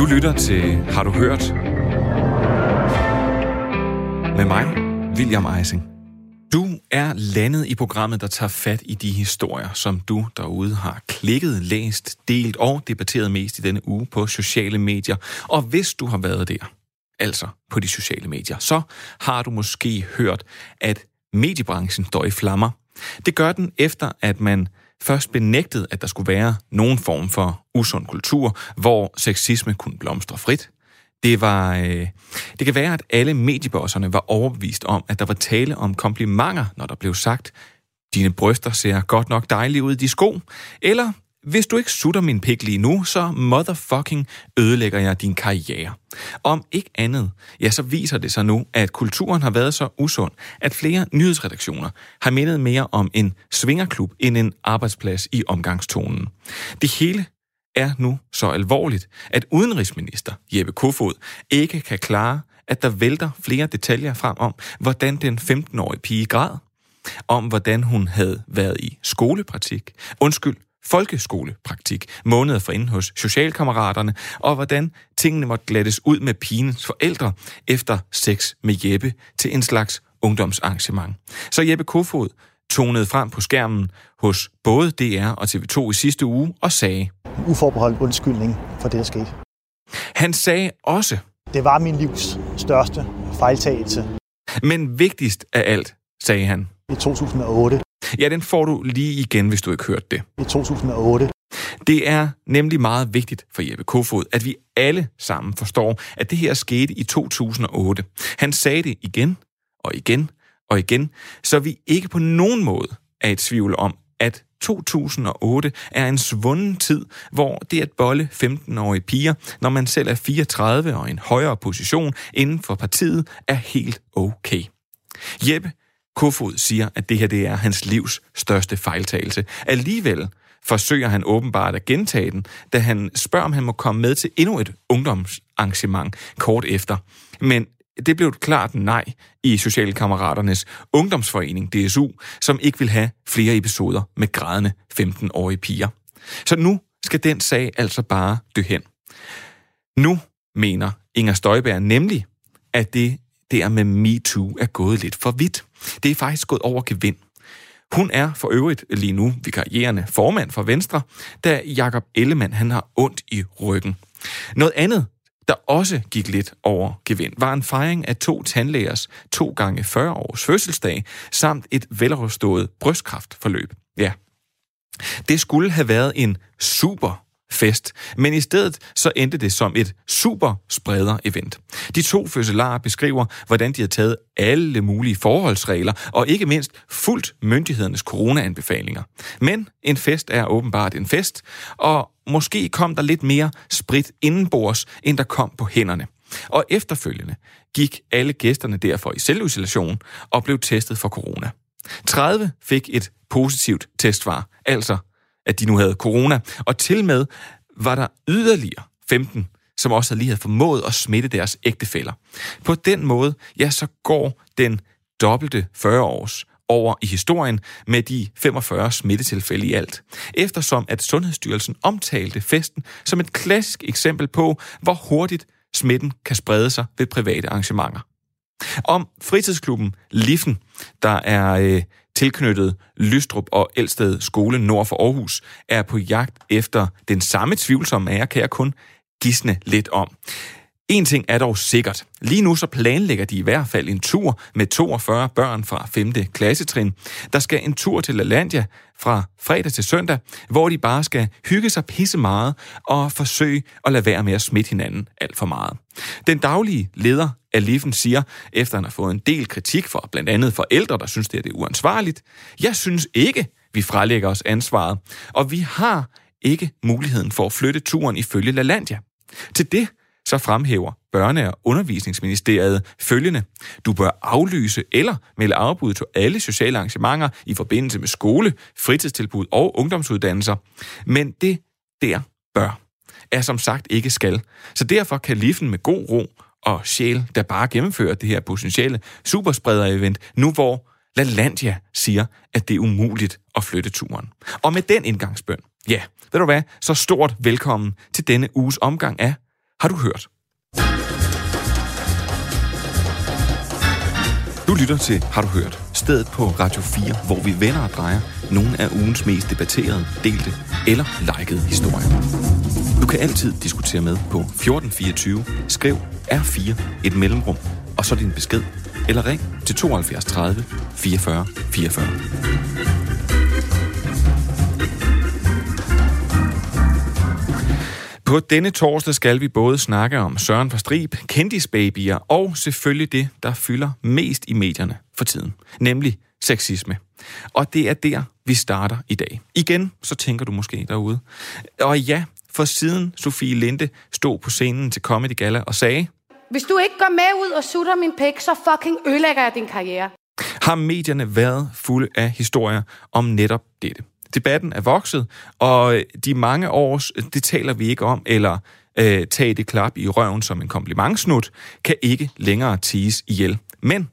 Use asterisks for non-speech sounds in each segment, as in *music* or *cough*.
Du lytter til Har du hørt? Med mig, William Eising. Du er landet i programmet, der tager fat i de historier, som du derude har klikket, læst, delt og debatteret mest i denne uge på sociale medier. Og hvis du har været der, altså på de sociale medier, så har du måske hørt, at mediebranchen står i flammer. Det gør den efter, at man først benægtet, at der skulle være nogen form for usund kultur, hvor sexisme kunne blomstre frit. Det, var, øh, det kan være, at alle mediebosserne var overbevist om, at der var tale om komplimenter, når der blev sagt, dine bryster ser godt nok dejlige ud i de sko, eller hvis du ikke sutter min pik lige nu, så motherfucking ødelægger jeg din karriere. Om ikke andet, ja, så viser det sig nu, at kulturen har været så usund, at flere nyhedsredaktioner har mindet mere om en svingerklub end en arbejdsplads i omgangstonen. Det hele er nu så alvorligt, at udenrigsminister Jeppe Kofod ikke kan klare, at der vælter flere detaljer frem om, hvordan den 15-årige pige græd, om hvordan hun havde været i skolepraktik, undskyld, folkeskolepraktik måneder for inden hos socialkammeraterne, og hvordan tingene måtte glattes ud med pigens forældre efter sex med Jeppe til en slags ungdomsarrangement. Så Jeppe Kofod tonede frem på skærmen hos både DR og TV2 i sidste uge og sagde... Uforbeholdt undskyldning for det, der skete. Han sagde også... Det var min livs største fejltagelse. Men vigtigst af alt, sagde han. I 2008. Ja, den får du lige igen, hvis du ikke hørte det. I 2008. Det er nemlig meget vigtigt for Jeppe Kofod, at vi alle sammen forstår, at det her skete i 2008. Han sagde det igen og igen og igen, så vi ikke på nogen måde er i tvivl om, at 2008 er en svunden tid, hvor det at bolle 15-årige piger, når man selv er 34 og i en højere position inden for partiet, er helt okay. Jeppe Kofod siger, at det her det er hans livs største fejltagelse. Alligevel forsøger han åbenbart at gentage den, da han spørger, om han må komme med til endnu et ungdomsarrangement kort efter. Men det blev et klart nej i Socialkammeraternes ungdomsforening, DSU, som ikke vil have flere episoder med grædende 15-årige piger. Så nu skal den sag altså bare dø hen. Nu mener Inger Støjberg nemlig, at det der med MeToo er gået lidt for vidt. Det er faktisk gået over gevind. Hun er for øvrigt lige nu vikarierende formand for Venstre, da Jakob Ellemann han har ondt i ryggen. Noget andet, der også gik lidt over gevind, var en fejring af to tandlægers to gange 40 års fødselsdag, samt et velrestået brystkræftforløb. Ja, det skulle have været en super fest, men i stedet så endte det som et super spreder event. De to fødselarer beskriver, hvordan de har taget alle mulige forholdsregler og ikke mindst fuldt myndighedernes coronaanbefalinger. Men en fest er åbenbart en fest, og måske kom der lidt mere sprit indenbords, end der kom på hænderne. Og efterfølgende gik alle gæsterne derfor i selvisolation og blev testet for corona. 30 fik et positivt testsvar, altså at de nu havde corona, og til med var der yderligere 15, som også lige havde formået at smitte deres ægtefæller. På den måde, ja, så går den dobbelte 40 års over i historien med de 45 smittetilfælde i alt. Eftersom at Sundhedsstyrelsen omtalte festen som et klassisk eksempel på, hvor hurtigt smitten kan sprede sig ved private arrangementer. Om fritidsklubben Liffen, der er øh, tilknyttet Lystrup og Elsted skole nord for Aarhus, er på jagt efter den samme tvivlsomme ære, kan jeg kun gisne lidt om. En ting er dog sikkert. Lige nu så planlægger de i hvert fald en tur med 42 børn fra 5. klassetrin. Der skal en tur til LaLandia fra fredag til søndag, hvor de bare skal hygge sig pisse meget og forsøge at lade være med at smitte hinanden alt for meget. Den daglige leder af Liffen siger, efter han har fået en del kritik fra blandt andet forældre, der synes, det er uansvarligt, jeg synes ikke, vi frelægger os ansvaret, og vi har ikke muligheden for at flytte turen ifølge LaLandia. Til det så fremhæver Børne- og Undervisningsministeriet følgende. Du bør aflyse eller melde afbud til alle sociale arrangementer i forbindelse med skole, fritidstilbud og ungdomsuddannelser. Men det der bør er som sagt ikke skal. Så derfor kan Liffen med god ro og sjæl, der bare gennemfører det her potentielle superspreder-event, nu hvor LaLandia siger, at det er umuligt at flytte turen. Og med den indgangsbøn, ja, ved du hvad, så stort velkommen til denne uges omgang af har du hørt? Du lytter til Har du hørt? Stedet på Radio 4, hvor vi vender og drejer nogle af ugens mest debatterede, delte eller likede historier. Du kan altid diskutere med på 1424. Skriv R4 et mellemrum, og så din besked. Eller ring til 72 30 44 44. På denne torsdag skal vi både snakke om Søren for Strib, kendisbabyer og selvfølgelig det, der fylder mest i medierne for tiden, nemlig sexisme. Og det er der, vi starter i dag. Igen, så tænker du måske derude. Og ja, for siden Sofie Linde stod på scenen til Comedy Gala og sagde, Hvis du ikke går med ud og sutter min pæk, så fucking ødelægger jeg din karriere. har medierne været fulde af historier om netop dette. Debatten er vokset, og de mange års, det taler vi ikke om, eller øh, tag det klap i røven som en komplimentsnut, kan ikke længere tiges ihjel. Men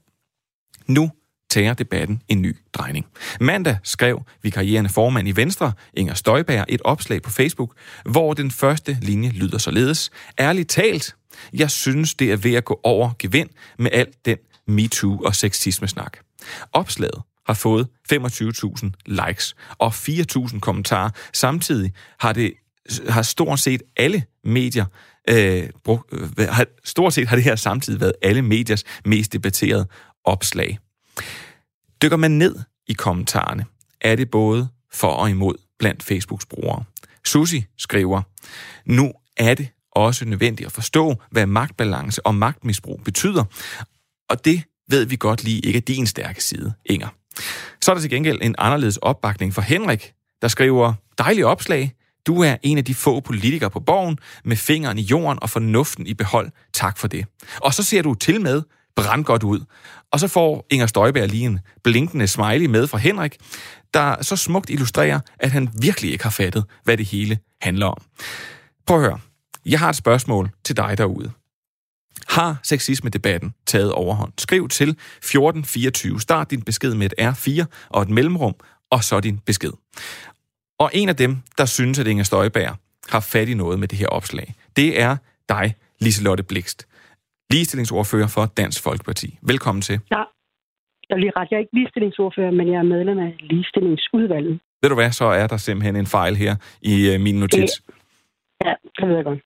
nu tager debatten en ny drejning. Mandag skrev vikarierende formand i Venstre, Inger Støjberg, et opslag på Facebook, hvor den første linje lyder således. Ærligt talt, jeg synes, det er ved at gå over gevind med alt den MeToo og sexisme-snak. Opslaget har fået 25.000 likes og 4.000 kommentarer. Samtidig har det har stort set alle medier øh, brug, øh, har, stort set har det her samtidig været alle mediers mest debatterede opslag. Dykker man ned i kommentarerne, er det både for og imod blandt Facebooks brugere. Susi skriver, nu er det også nødvendigt at forstå, hvad magtbalance og magtmisbrug betyder, og det ved vi godt lige ikke er din stærke side, Inger. Så er der til gengæld en anderledes opbakning for Henrik, der skriver, dejlig opslag, du er en af de få politikere på borgen med fingeren i jorden og fornuften i behold. Tak for det. Og så ser du til med brandgodt ud. Og så får Inger Støjberg lige en blinkende smiley med fra Henrik, der så smukt illustrerer, at han virkelig ikke har fattet, hvad det hele handler om. Prøv at høre. Jeg har et spørgsmål til dig derude. Har sexisme-debatten taget overhånd? Skriv til 1424. Start din besked med et R4 og et mellemrum, og så din besked. Og en af dem, der synes, at Inger Støjberg har fat i noget med det her opslag, det er dig, Liselotte Blikst, ligestillingsordfører for Dansk Folkeparti. Velkommen til. Ja, jeg vil lige ret. Jeg er ikke ligestillingsordfører, men jeg er medlem af ligestillingsudvalget. Ved du hvad, så er der simpelthen en fejl her i uh, min notits. Ja, det ved jeg godt.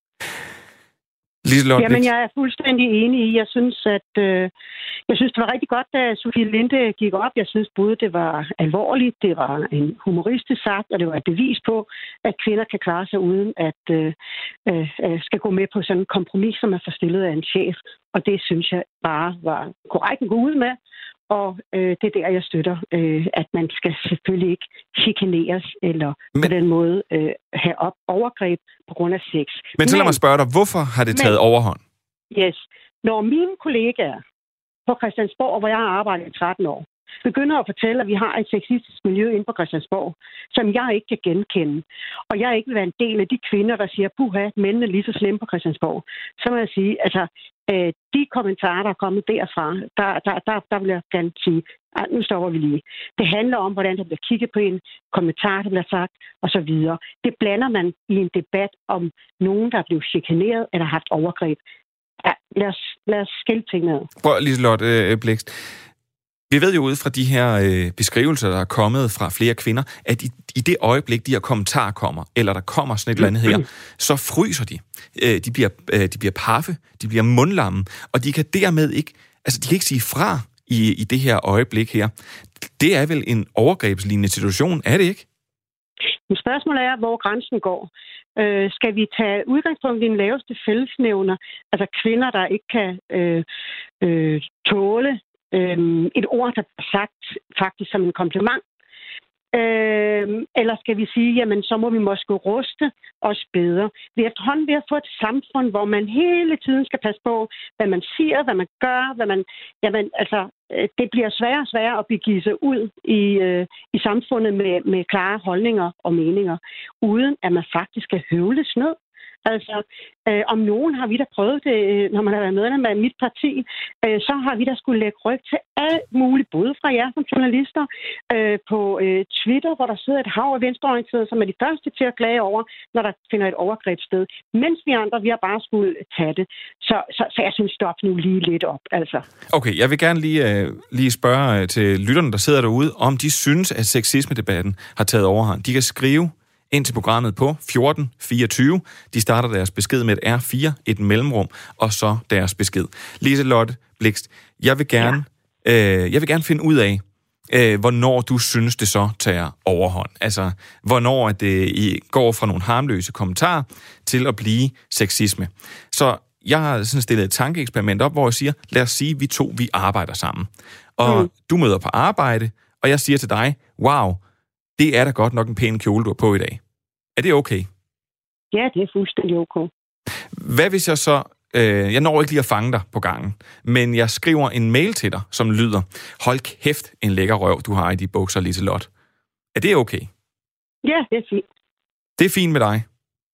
Liselotte Jamen, jeg er fuldstændig enig i. Jeg synes, at øh, jeg synes, det var rigtig godt, da Sofie Linde gik op. Jeg synes både, det var alvorligt, det var en humoristisk sagt, og det var et bevis på, at kvinder kan klare sig uden at øh, øh, skal gå med på sådan en kompromis, som er forstillet af en chef. Og det synes jeg bare var korrekt at gå ud med. Og øh, det er der, jeg støtter, øh, at man skal selvfølgelig ikke chikaneres eller Men... Men- på den måde øh, have op overgreb på grund af sex. men så lad mig spørge dig, hvorfor har det Men- taget overhånd? Yes. Når mine kollegaer på Christiansborg, hvor jeg har arbejdet i 13 år, begynder at fortælle, at vi har et sexistisk miljø inde på Christiansborg, som jeg ikke kan genkende, og jeg ikke vil være en del af de kvinder, der siger, puha, mændene er lige så slemme på Christiansborg, så må jeg sige, altså, øh, de kommentarer, der er kommet derfra, der, der, der, der vil jeg gerne sige, at nu stopper vi lige. Det handler om, hvordan der bliver kigget på en, kommentarer, der bliver sagt, og så videre. Det blander man i en debat om nogen, der er blevet chikaneret eller haft overgreb. Ja, lad os, lad os skille tingene ad. Prøv, Liselotte øh, Blikst. Vi ved jo ud fra de her øh, beskrivelser, der er kommet fra flere kvinder, at i, i det øjeblik, de her kommentarer kommer, eller der kommer sådan et eller andet her, så fryser de. Øh, de, bliver, øh, de bliver paffe, de bliver mundlamme, og de kan dermed ikke, altså de kan ikke sige fra i, i det her øjeblik her. Det er vel en overgrebslignende situation, er det ikke? Men spørgsmålet er, hvor grænsen går. Øh, skal vi tage udgangspunkt i den laveste fællesnævner, altså kvinder, der ikke kan øh, øh, tåle øh, et ord, der er sagt faktisk som en kompliment? Øh, eller skal vi sige, jamen så må vi måske ruste os bedre. Vi er efterhånden ved at få et samfund, hvor man hele tiden skal passe på, hvad man siger, hvad man gør, hvad man... Jamen, altså, øh, det bliver sværere og sværere at begive sig ud i, øh, i samfundet med, med klare holdninger og meninger, uden at man faktisk skal høvles ned. Altså, øh, om nogen har vi da prøvet det, øh, når man har været medlem af mit parti, øh, så har vi da skulle lægge ryg til alt muligt, både fra jer som journalister, øh, på øh, Twitter, hvor der sidder et hav af venstreorienterede, som er de første til at klage over, når der finder et overgreb sted. Mens vi andre, vi har bare skulle tage det. Så, så, så jeg synes, stop nu lige lidt op, altså. Okay, jeg vil gerne lige, øh, lige spørge øh, til lytterne, der sidder derude, om de synes, at sexisme-debatten har taget overhånd. De kan skrive ind til programmet på 1424. De starter deres besked med et R4, et mellemrum, og så deres besked. Lise Lotte Blikst, jeg vil gerne, ja. øh, jeg vil gerne finde ud af, øh, hvornår du synes, det så tager overhånd. Altså, hvornår det I går fra nogle harmløse kommentarer til at blive sexisme. Så jeg har sådan stillet et tankeeksperiment op, hvor jeg siger, lad os sige, at vi to vi arbejder sammen. Og mm. du møder på arbejde, og jeg siger til dig, wow, det er da godt nok en pæn kjole, du har på i dag. Er det okay? Ja, det er fuldstændig okay. Hvad hvis jeg så... Øh, jeg når ikke lige at fange dig på gangen, men jeg skriver en mail til dig, som lyder, hold kæft, en lækker røv, du har i de bukser, Liselot. Er det okay? Ja, det er fint. Det er fint med dig?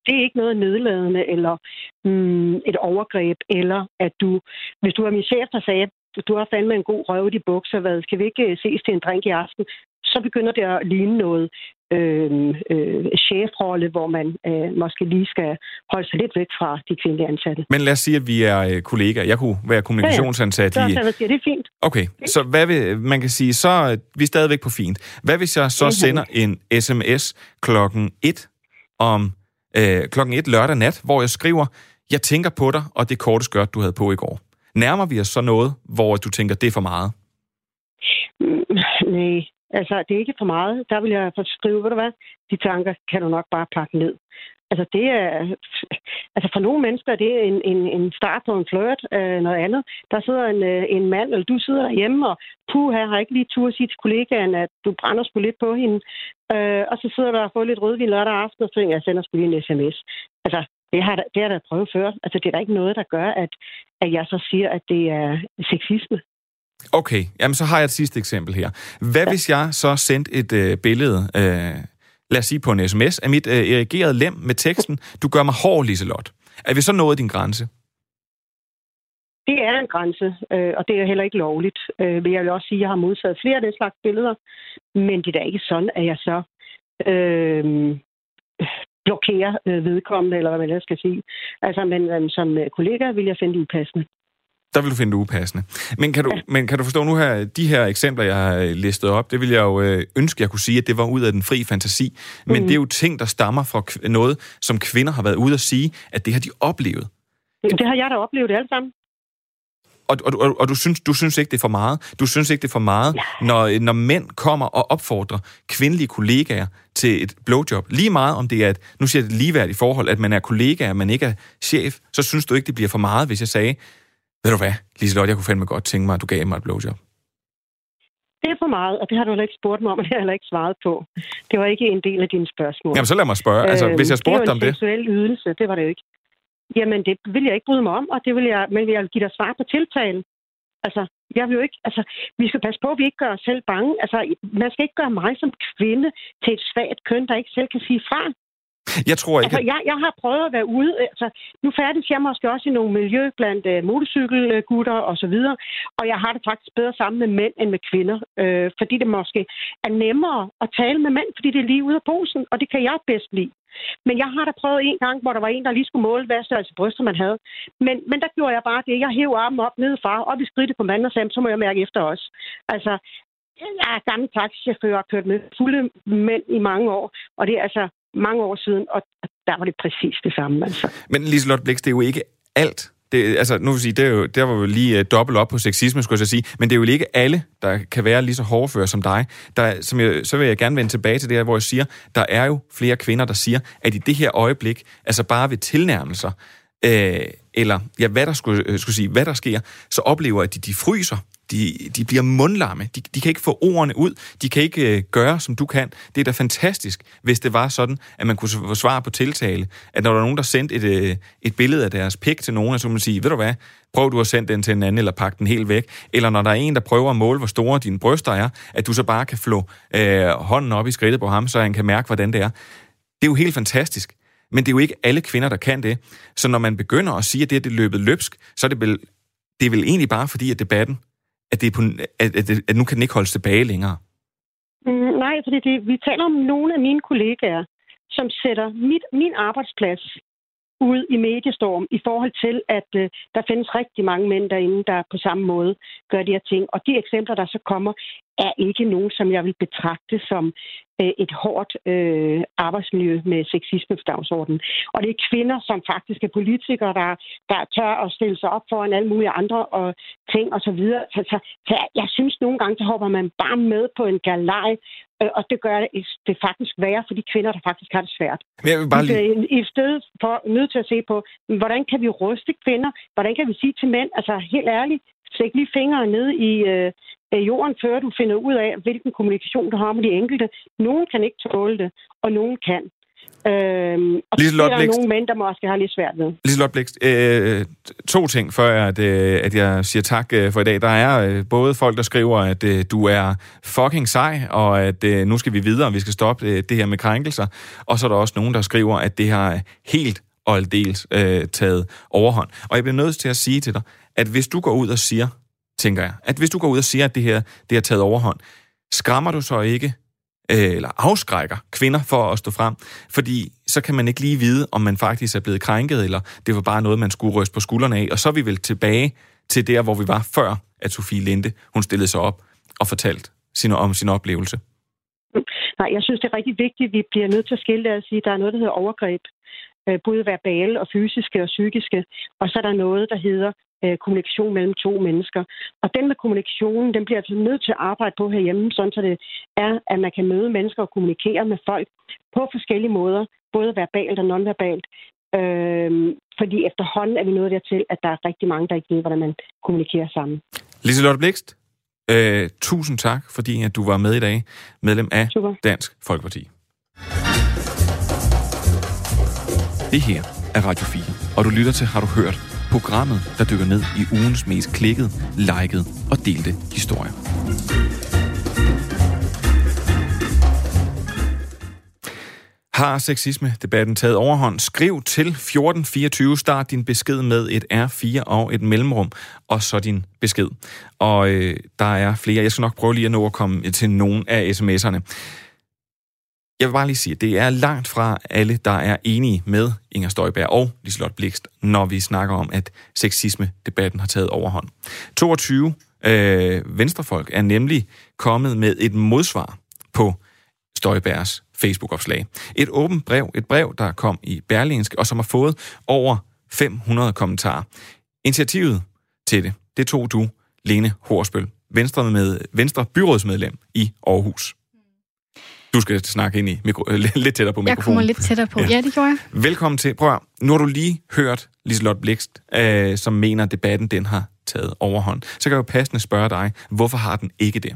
Det er ikke noget nedladende eller mm, et overgreb, eller at du, hvis du var min chef, der sagde, du har fandme en god røv i de bukser, hvad, skal vi ikke øh, ses til en drink i aften? Så begynder det at ligne noget øh, øh, chefrolle, hvor man øh, måske lige skal holde sig lidt væk fra de kvindelige ansatte. Men lad os sige, at vi er øh, kollegaer. Jeg kunne være kommunikationsansat ja, ja. i... Så, siger, det er fint. Okay, så hvad vil, man kan sige, så er vi er stadigvæk på fint. Hvad hvis jeg så mm-hmm. sender en sms klokken 1 om øh, klokken 1 lørdag nat, hvor jeg skriver, jeg tænker på dig, og det korte skørt, du havde på i går. Nærmer vi os så noget, hvor du tænker, det er for meget? Nej, Altså, det er ikke for meget. Der vil jeg skrive, ved du hvad, de tanker kan du nok bare pakke ned. Altså, det er... Altså, for nogle mennesker er det en, en, en start på en flirt, øh, noget andet. Der sidder en, øh, en mand, eller du sidder hjemme, og puh, her har ikke lige tur at sige til kollegaen, at du brænder sgu lidt på hende. Øh, og så sidder der og får lidt rødvin lørdag aften, og så tænker jeg, sender sgu lige en sms. Altså, det har, det har jeg da prøvet før. Altså, det er der ikke noget, der gør, at, at jeg så siger, at det er sexisme. Okay, jamen så har jeg et sidste eksempel her. Hvad ja. hvis jeg så sendte et øh, billede, øh, lad os sige på en sms, af mit øh, erigerede lem med teksten, du gør mig hård, Liselot. Er vi så nået din grænse? Det er en grænse, øh, og det er heller ikke lovligt. Øh, vil jeg vil også sige, at jeg har modtaget flere af den slags billeder, men det er da ikke sådan, at jeg så øh, blokerer øh, vedkommende, eller hvad man skal sige. Altså, men øh, som kollega vil jeg finde det upassende. Der vil du finde det upassende. Men kan, du, ja. men kan du forstå nu her, de her eksempler, jeg har listet op, det vil jeg jo øh, ønske, jeg kunne sige, at det var ud af den fri fantasi. Men mm. det er jo ting, der stammer fra noget, som kvinder har været ude at sige, at det har de oplevet. Det har jeg da oplevet alle sammen. Og, og, og, og du, synes, du synes ikke, det er for meget? Du synes ikke, det er for meget, ja. når, når mænd kommer og opfordrer kvindelige kollegaer til et blowjob? Lige meget om det er et, nu siger jeg et ligeværdigt forhold, at man er kollega, man ikke er chef, så synes du ikke, det bliver for meget, hvis jeg sagde, ved du hvad, Liselotte, jeg kunne fandme godt tænke mig, at du gav mig et blowjob. Det er for meget, og det har du heller ikke spurgt mig om, og det har jeg heller ikke svaret på. Det var ikke en del af dine spørgsmål. Jamen, så lad mig spørge. Altså, hvis jeg spurgte dig om det... Det jo en seksuel ydelse, det var det jo ikke. Jamen, det vil jeg ikke bryde mig om, og det vil jeg, men jeg vil give dig svar på tiltalen. Altså, jeg vil jo ikke, altså, vi skal passe på, at vi ikke gør os selv bange. Altså, man skal ikke gøre mig som kvinde til et svagt køn, der ikke selv kan sige fra. Jeg tror ikke... Altså, jeg, jeg har prøvet at være ude. Altså, nu færdes jeg måske også i nogle miljø blandt uh, motorcykelgutter og så videre, og jeg har det faktisk bedre sammen med mænd end med kvinder, øh, fordi det måske er nemmere at tale med mænd, fordi det er lige ude af posen, og det kan jeg bedst lide. Men jeg har da prøvet en gang, hvor der var en, der lige skulle måle, hvad størrelse bryster man havde. Men, men der gjorde jeg bare det. Jeg hævde armen op nedefra, op i skridtet på manden og sagde, så må jeg mærke efter os. Altså, jeg er gammel taxichauffør og har kørt med fulde mænd i mange år, og det er altså mange år siden, og der var det præcis det samme. Altså. Men Liselotte Blix, det er jo ikke alt, det, altså, nu vil sige, det er jo, der var jo lige uh, dobbelt op på sexisme, skulle jeg sige, men det er jo ikke alle, der kan være lige så hårdføre som dig. Der, som jeg, så vil jeg gerne vende tilbage til det her, hvor jeg siger, der er jo flere kvinder, der siger, at i det her øjeblik, altså bare ved tilnærmelser, øh, eller ja, hvad der skulle, øh, skulle sige, hvad der sker, så oplever at de, de fryser, de, de bliver mundlamme. De, de kan ikke få ordene ud. De kan ikke øh, gøre, som du kan. Det er da fantastisk, hvis det var sådan, at man kunne få svar på tiltale. At når der er nogen, der sendte et, øh, et billede af deres pik til nogen, så kan man sige, ved du hvad, prøv du at sende den til en anden, eller pakke den helt væk. Eller når der er en, der prøver at måle, hvor store dine bryster er, at du så bare kan flå øh, hånden op i skridtet på ham, så han kan mærke, hvordan det er. Det er jo helt fantastisk. Men det er jo ikke alle kvinder, der kan det. Så når man begynder at sige, at det er det løbet løbsk, så er det vel, det er vel egentlig bare fordi, at debatten, at, det er på, at, at, at nu kan den ikke holdes tilbage længere. Mm, nej, fordi det, vi taler om nogle af mine kollegaer, som sætter mit, min arbejdsplads ud i mediestorm i forhold til, at øh, der findes rigtig mange mænd derinde, der på samme måde gør de her ting. Og de eksempler, der så kommer, er ikke nogen, som jeg vil betragte som øh, et hårdt øh, arbejdsmiljø med sexisme på dagsordenen. Og det er kvinder, som faktisk er politikere, der, der tør at stille sig op foran alle mulige andre og ting og så videre. Så, så, så jeg synes nogle gange, så hopper man bare med på en galej, øh, og det gør det, det faktisk værre for de kvinder, der faktisk har det svært. Men jeg vil bare lige... I, I stedet for nødt til at se på, hvordan kan vi ruste kvinder? Hvordan kan vi sige til mænd, altså helt ærligt, Stik lige fingre ned i øh, jorden, før du finder ud af, hvilken kommunikation du har med de enkelte. Nogen kan ikke tåle det, og nogen kan. Øhm, og Lise så er der nogle mænd, der måske har lidt svært ved. Lise Blikst, øh, to ting, før at, øh, at jeg siger tak øh, for i dag. Der er øh, både folk, der skriver, at øh, du er fucking sej, og at øh, nu skal vi videre, og vi skal stoppe øh, det her med krænkelser. Og så er der også nogen, der skriver, at det har helt og aldeles øh, taget overhånd. Og jeg bliver nødt til at sige til dig, at hvis du går ud og siger, tænker jeg, at hvis du går ud og siger, at det her det er taget overhånd, skræmmer du så ikke, øh, eller afskrækker kvinder for at stå frem, fordi så kan man ikke lige vide, om man faktisk er blevet krænket, eller det var bare noget, man skulle ryste på skuldrene af, og så er vi vel tilbage til der, hvor vi var før, at Sofie Linde, hun stillede sig op og fortalte sin, om sin oplevelse. Nej, jeg synes, det er rigtig vigtigt, at vi bliver nødt til at skille det og sige, at der er noget, der hedder overgreb. Øh, både verbale og fysiske og psykiske. Og så er der noget, der hedder øh, kommunikation mellem to mennesker. Og den med kommunikationen, den bliver altså nødt til at arbejde på herhjemme, sådan så det er, at man kan møde mennesker og kommunikere med folk på forskellige måder, både verbalt og nonverbalt. Øh, fordi efterhånden er vi nået dertil, at der er rigtig mange, der ikke ved, hvordan man kommunikerer sammen. Liselotte Blikst, øh, tusind tak, fordi at du var med i dag, medlem af Super. Dansk Folkeparti. Det her er Radio 4, og du lytter til Har du hørt? Programmet, der dykker ned i ugens mest klikket, liket og delte historier. Har sexisme-debatten taget overhånd? Skriv til 1424, start din besked med et R4 og et mellemrum, og så din besked. Og øh, der er flere. Jeg skal nok prøve lige at nå at komme til nogle af sms'erne. Jeg vil bare lige sige, at det er langt fra alle, der er enige med Inger Støjberg og Liselotte Blikst, når vi snakker om, at sexisme-debatten har taget overhånd. 22 øh, venstrefolk er nemlig kommet med et modsvar på Støjbergs Facebook-opslag. Et åbent brev, et brev, der kom i Berlingske, og som har fået over 500 kommentarer. Initiativet til det, det tog du, Lene Horsbøl, Venstre, med, Venstre byrådsmedlem i Aarhus. Du skal snakke ind i mikro, lidt tættere på mikrofonen. Jeg kommer lidt tættere på. Ja, ja det gjorde jeg. Velkommen til. Prøv at, nu har du lige hørt Liselotte Blikst, øh, som mener, at debatten den har taget overhånd. Så kan jeg jo passende spørge dig, hvorfor har den ikke det?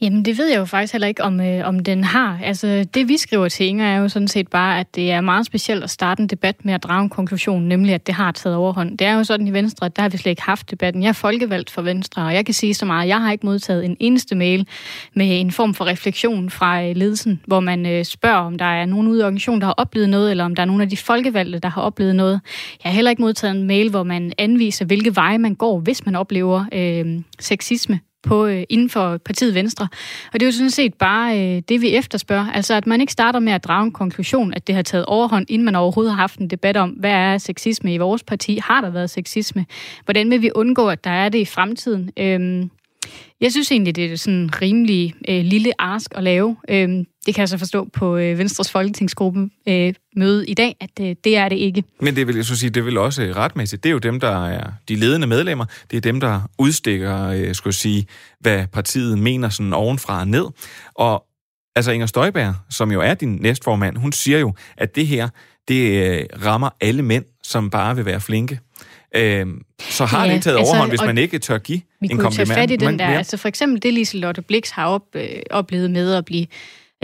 Jamen, det ved jeg jo faktisk heller ikke, om, øh, om den har. Altså, det vi skriver til Inger er jo sådan set bare, at det er meget specielt at starte en debat med at drage en konklusion, nemlig at det har taget overhånd. Det er jo sådan i Venstre, at der har vi slet ikke haft debatten. Jeg er folkevalgt for Venstre, og jeg kan sige så meget, jeg har ikke modtaget en eneste mail med en form for refleksion fra øh, ledelsen, hvor man øh, spørger, om der er nogen ude i organisationen, der har oplevet noget, eller om der er nogen af de folkevalgte, der har oplevet noget. Jeg har heller ikke modtaget en mail, hvor man anviser, hvilke veje man går, hvis man oplever øh, sexisme på, øh, inden for partiet Venstre. Og det er jo sådan set bare øh, det, vi efterspørger. Altså, at man ikke starter med at drage en konklusion, at det har taget overhånd, inden man overhovedet har haft en debat om, hvad er sexisme i vores parti? Har der været sexisme? Hvordan vil vi undgå, at der er det i fremtiden? Øhm, jeg synes egentlig, det er sådan rimelig øh, lille ask at lave. Øhm, det kan jeg så forstå på øh, Venstres folketingsgruppe øh, møde i dag, at øh, det er det ikke. Men det vil jeg så sige, det vil også retmæssigt. Det er jo dem, der er de ledende medlemmer. Det er dem, der udstikker, øh, skulle jeg sige, hvad partiet mener sådan ovenfra og ned. Og altså Inger Støjberg, som jo er din næstformand, hun siger jo, at det her, det øh, rammer alle mænd, som bare vil være flinke. Øh, så har ja, det ikke taget altså, overhånd, hvis man ikke tør give en kompliment. Vi kunne tage fat i den der. Altså for eksempel det, Lise Lotte Blix har op, øh, oplevet med at blive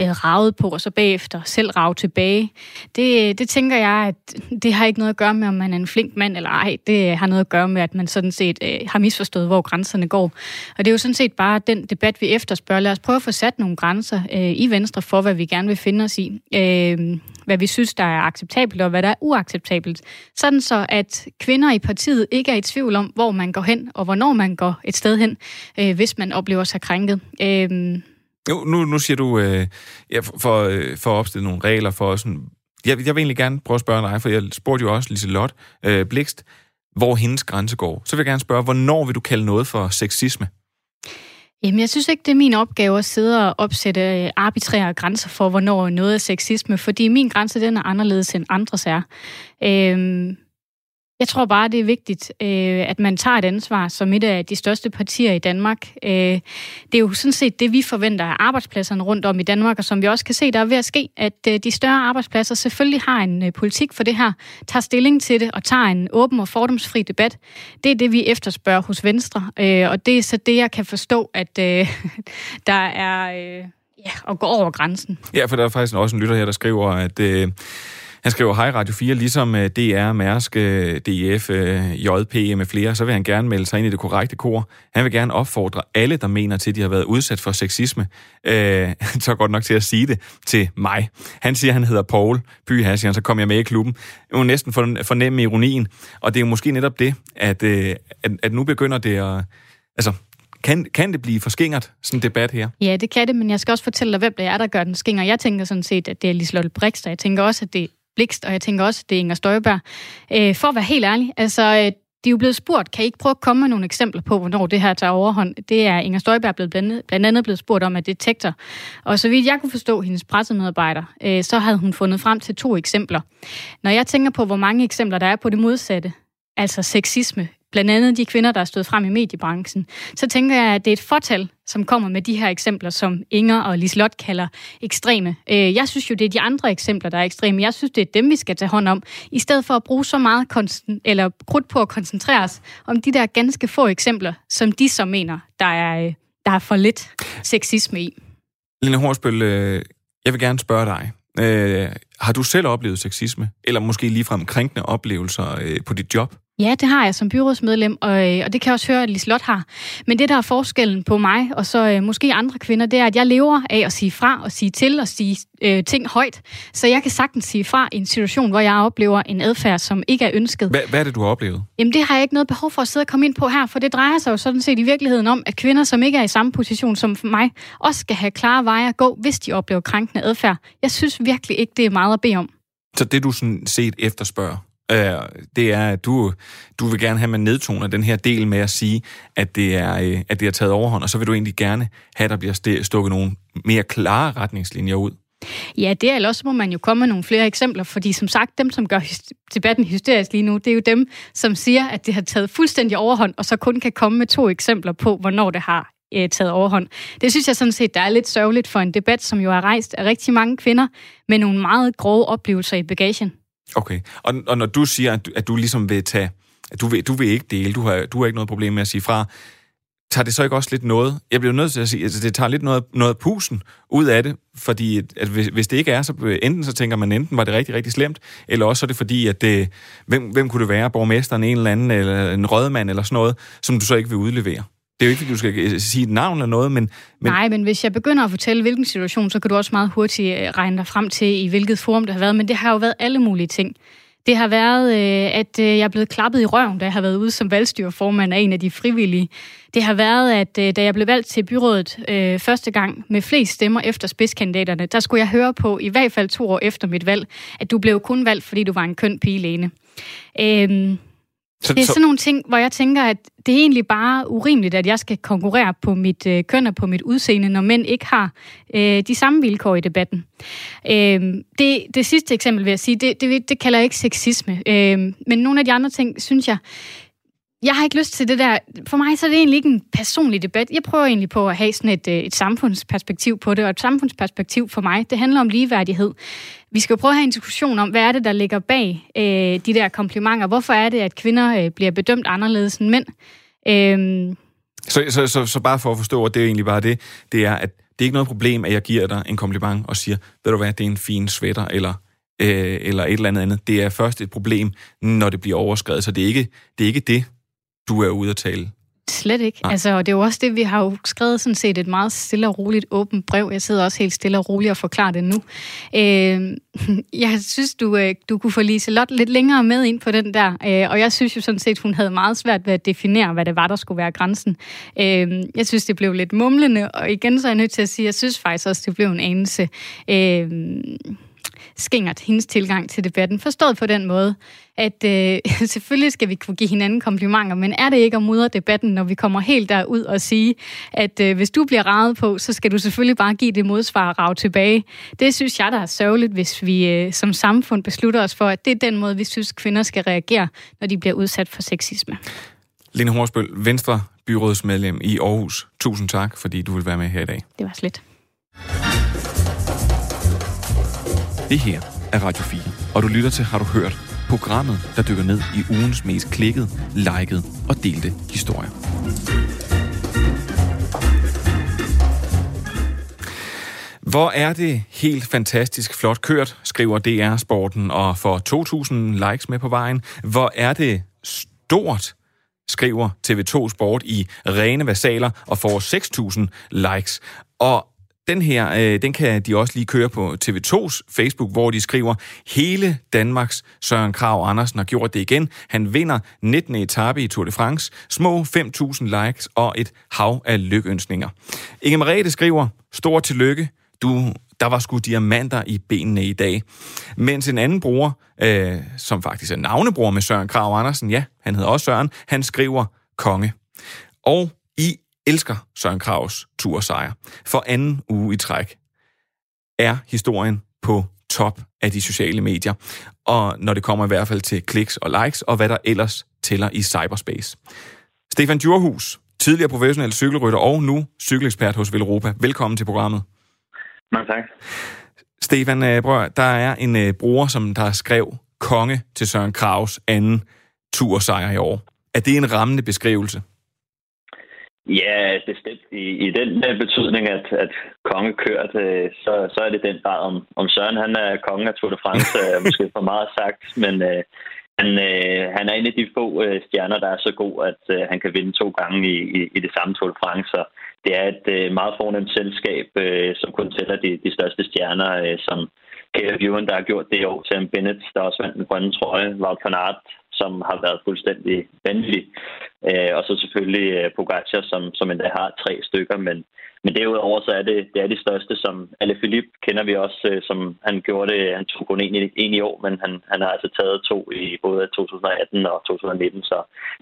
øh, ravet på, og så bagefter selv rave tilbage. Det, det tænker jeg, at det har ikke noget at gøre med, om man er en flink mand eller ej. Det har noget at gøre med, at man sådan set øh, har misforstået, hvor grænserne går. Og det er jo sådan set bare den debat, vi efterspørger. Lad os prøve at få sat nogle grænser øh, i Venstre for, hvad vi gerne vil finde os i. Øh, hvad vi synes, der er acceptabelt, og hvad der er uacceptabelt. Sådan så, at kvinder i partiet ikke er i tvivl om, hvor man går hen, og hvornår man går et sted hen, øh, hvis man oplever sig krænket. Øh, nu, nu, nu siger du, øh, ja, for, øh, for at opstille nogle regler for sådan... Jeg, jeg vil egentlig gerne prøve at spørge dig, for jeg spurgte jo også Lise Lot øh, Blikst, hvor hendes grænse går. Så vil jeg gerne spørge, hvornår vil du kalde noget for sexisme? Jamen, jeg synes ikke, det er min opgave at sidde og opsætte øh, arbitrære grænser for, hvornår noget er sexisme, fordi min grænse, den er anderledes end andres er. Øhm, jeg tror bare, det er vigtigt, øh, at man tager et ansvar som et af de største partier i Danmark. Øh, det er jo sådan set det, vi forventer af arbejdspladserne rundt om i Danmark, og som vi også kan se, der er ved at ske, at øh, de større arbejdspladser selvfølgelig har en øh, politik for det her, tager stilling til det og tager en åben og fordomsfri debat. Det er det, vi efterspørger hos Venstre, øh, og det er så det, jeg kan forstå, at øh, *laughs* der er... Øh, ja, og gå over grænsen. Ja, for der er faktisk også en lytter her, der skriver, at... Øh han skriver, hej Radio 4, ligesom øh, DR, Mærsk, øh, DF, øh, JP med flere, så vil han gerne melde sig ind i det korrekte kor. Han vil gerne opfordre alle, der mener til, at de har været udsat for sexisme. Øh, *laughs* så godt nok til at sige det til mig. Han siger, at han hedder Paul By, han så kom jeg med i klubben. Jeg må næsten fornemme ironien, og det er jo måske netop det, at, at, at nu begynder det at... Altså, kan, kan det blive for skingert, sådan en debat her? Ja, det kan det, men jeg skal også fortælle dig, hvem det er, der gør den skinger. Jeg tænker sådan set, at det er Liselotte Brix, og jeg tænker også, at det Blikst, og jeg tænker også, det er Inger Støjberg. Øh, for at være helt ærlig, altså, øh, de er jo blevet spurgt, kan I ikke prøve at komme med nogle eksempler på, hvornår det her tager overhånd? Det er Inger Støjberg blevet blandt, blandt andet blevet spurgt om af detektor. Og så vidt jeg kunne forstå hendes pressemedarbejder, øh, så havde hun fundet frem til to eksempler. Når jeg tænker på, hvor mange eksempler der er på det modsatte, altså sexisme, blandt andet de kvinder, der er stået frem i mediebranchen, så tænker jeg, at det er et fortal, som kommer med de her eksempler, som Inger og Lislot kalder ekstreme. Øh, jeg synes jo, det er de andre eksempler, der er ekstreme. Jeg synes, det er dem, vi skal tage hånd om, i stedet for at bruge så meget konsten, eller krudt på at koncentrere os om de der ganske få eksempler, som de så mener, der er, øh, der er for lidt sexisme i. Lene Horsbøl, øh, jeg vil gerne spørge dig. har du selv oplevet sexisme, eller måske ligefrem krænkende oplevelser på dit job? Ja, det har jeg som byrådsmedlem, og, øh, og det kan jeg også høre, at Lislot har. Men det, der er forskellen på mig og så øh, måske andre kvinder, det er, at jeg lever af at sige fra og sige til og sige øh, ting højt. Så jeg kan sagtens sige fra i en situation, hvor jeg oplever en adfærd, som ikke er ønsket. Hvad, hvad er det, du har oplevet? Jamen, det har jeg ikke noget behov for at sidde og komme ind på her, for det drejer sig jo sådan set i virkeligheden om, at kvinder, som ikke er i samme position som mig, også skal have klare veje at gå, hvis de oplever krænkende adfærd. Jeg synes virkelig ikke, det er meget at bede om. Så det, du sådan set efterspørger, øh, det er, at du, du vil gerne have, at man nedtoner den her del med at sige, at det, er, øh, at det er taget overhånd, og så vil du egentlig gerne have, at der bliver stukket nogle mere klare retningslinjer ud. Ja, det er, ellers må man jo komme med nogle flere eksempler, fordi som sagt, dem, som gør debatten hysterisk lige nu, det er jo dem, som siger, at det har taget fuldstændig overhånd, og så kun kan komme med to eksempler på, hvornår det har øh, taget overhånd. Det synes jeg sådan set, der er lidt sørgeligt for en debat, som jo er rejst af rigtig mange kvinder med nogle meget grove oplevelser i bagagen. Okay, og, og når du siger, at du, at du ligesom vil tage, at du vil, du vil ikke dele, du har, du har ikke noget problem med at sige fra, tager det så ikke også lidt noget, jeg bliver nødt til at sige, at altså, det tager lidt noget, noget pusen ud af det, fordi at hvis, hvis det ikke er, så enten så tænker man, enten var det rigtig, rigtig slemt, eller også er det fordi, at det, hvem, hvem kunne det være, borgmesteren, en eller anden, eller en rødmand, eller sådan noget, som du så ikke vil udlevere. Det er jo ikke, fordi du skal øh, sige et navn eller noget, men, men... Nej, men hvis jeg begynder at fortælle, hvilken situation, så kan du også meget hurtigt øh, regne dig frem til, i hvilket forum det har været. Men det har jo været alle mulige ting. Det har været, øh, at øh, jeg er blevet klappet i røven, da jeg har været ude som valgstyrformand af en af de frivillige. Det har været, at da jeg blev valgt til byrådet øh, første gang med flest stemmer efter spidskandidaterne, der skulle jeg høre på, i hvert fald to år efter mit valg, at du blev kun valgt, fordi du var en køn pige, Lene. Øh, så, det er sådan nogle ting, hvor jeg tænker, at det er egentlig bare urimeligt, at jeg skal konkurrere på mit øh, køn og på mit udseende, når mænd ikke har øh, de samme vilkår i debatten. Øh, det, det sidste eksempel vil jeg sige, det, det, det kalder jeg ikke sexisme. Øh, men nogle af de andre ting, synes jeg, jeg har ikke lyst til det der. For mig så er det egentlig ikke en personlig debat. Jeg prøver egentlig på at have sådan et, øh, et samfundsperspektiv på det, og et samfundsperspektiv for mig, det handler om ligeværdighed. Vi skal jo prøve at have en diskussion om, hvad er det, der ligger bag øh, de der komplimenter. Hvorfor er det, at kvinder øh, bliver bedømt anderledes end mænd? Øh, så, så, så, så bare for at forstå, at det er egentlig bare det, det er, at det er ikke noget problem, at jeg giver dig en kompliment og siger, ved du hvad, det er en fin sweater, eller, øh, eller et eller andet andet. Det er først et problem, når det bliver overskrevet, så det er ikke det, er ikke det du er ude at tale Slet ikke. Altså, og det er jo også det, vi har jo skrevet sådan set et meget stille og roligt åbent brev. Jeg sidder også helt stille og roligt og forklarer det nu. Øh, *laughs* jeg synes, du, øh, du kunne få Lise Lot lidt længere med ind på den der, øh, og jeg synes jo sådan set, hun havde meget svært ved at definere, hvad det var, der skulle være grænsen. Øh, jeg synes, det blev lidt mumlende, og igen så er jeg nødt til at sige, at jeg synes faktisk også, det blev en anelse... Øh, skingert hendes tilgang til debatten. Forstået på den måde, at øh, *laughs* selvfølgelig skal vi kunne give hinanden komplimenter, men er det ikke at mudre debatten, når vi kommer helt derud og sige, at øh, hvis du bliver ravet på, så skal du selvfølgelig bare give det modsvar og rave tilbage. Det synes jeg, der er sørgeligt, hvis vi øh, som samfund beslutter os for, at det er den måde, vi synes, kvinder skal reagere, når de bliver udsat for sexisme. Lene Horsbøl, Venstre byrådsmedlem i Aarhus. Tusind tak, fordi du vil være med her i dag. Det var slet. Det her er Radio 4, og du lytter til Har du hørt? Programmet, der dykker ned i ugens mest klikkede, likede og delte historier. Hvor er det helt fantastisk flot kørt, skriver DR Sporten, og får 2.000 likes med på vejen. Hvor er det stort, skriver TV2 Sport i rene versaler, og får 6.000 likes. Og den her, øh, den kan de også lige køre på TV2's Facebook, hvor de skriver, hele Danmarks Søren Krav Andersen har gjort det igen. Han vinder 19. etape i Tour de France, små 5.000 likes og et hav af lykønsninger. Inge Merete skriver, stor tillykke, du, der var sgu diamanter i benene i dag. Mens en anden bror, øh, som faktisk er navnebror med Søren Krav Andersen, ja, han hedder også Søren, han skriver konge. Og elsker Søren Kravs tursejr. For anden uge i træk er historien på top af de sociale medier, og når det kommer i hvert fald til kliks og likes, og hvad der ellers tæller i cyberspace. Stefan Djurhus, tidligere professionel cykelrytter og nu cykelekspert hos Velropa. Velkommen til programmet. Mange tak. Stefan, øh, bror, der er en uh, bruger, som der skrev konge til Søren Kravs anden tursejr i år. Er det en rammende beskrivelse? Ja, bestemt. I, i den betydning, at, at konge kørt, øh, så, så er det den grad om, om Søren. Han er kongen af Tour de France, er *laughs* måske for meget sagt, men øh, han, øh, han er en af de få øh, stjerner, der er så god, at øh, han kan vinde to gange i, i, i det samme Tour de France. Så det er et øh, meget fornemt selskab, øh, som kun tæller de, de største stjerner, øh, som Caleb Ewan, der har gjort det i år, Sam Bennett, der også vandt den grønne trøje, Wout van Aert, som har været fuldstændig vanvittig. Øh, og så selvfølgelig øh, Pogacar, som, som endda har tre stykker. Men, men derudover så er det, det er de største, som Ale Philippe kender vi også, øh, som han gjorde det. Han tog kun en, en i år, men han, han har altså taget to i både 2018 og 2019. Så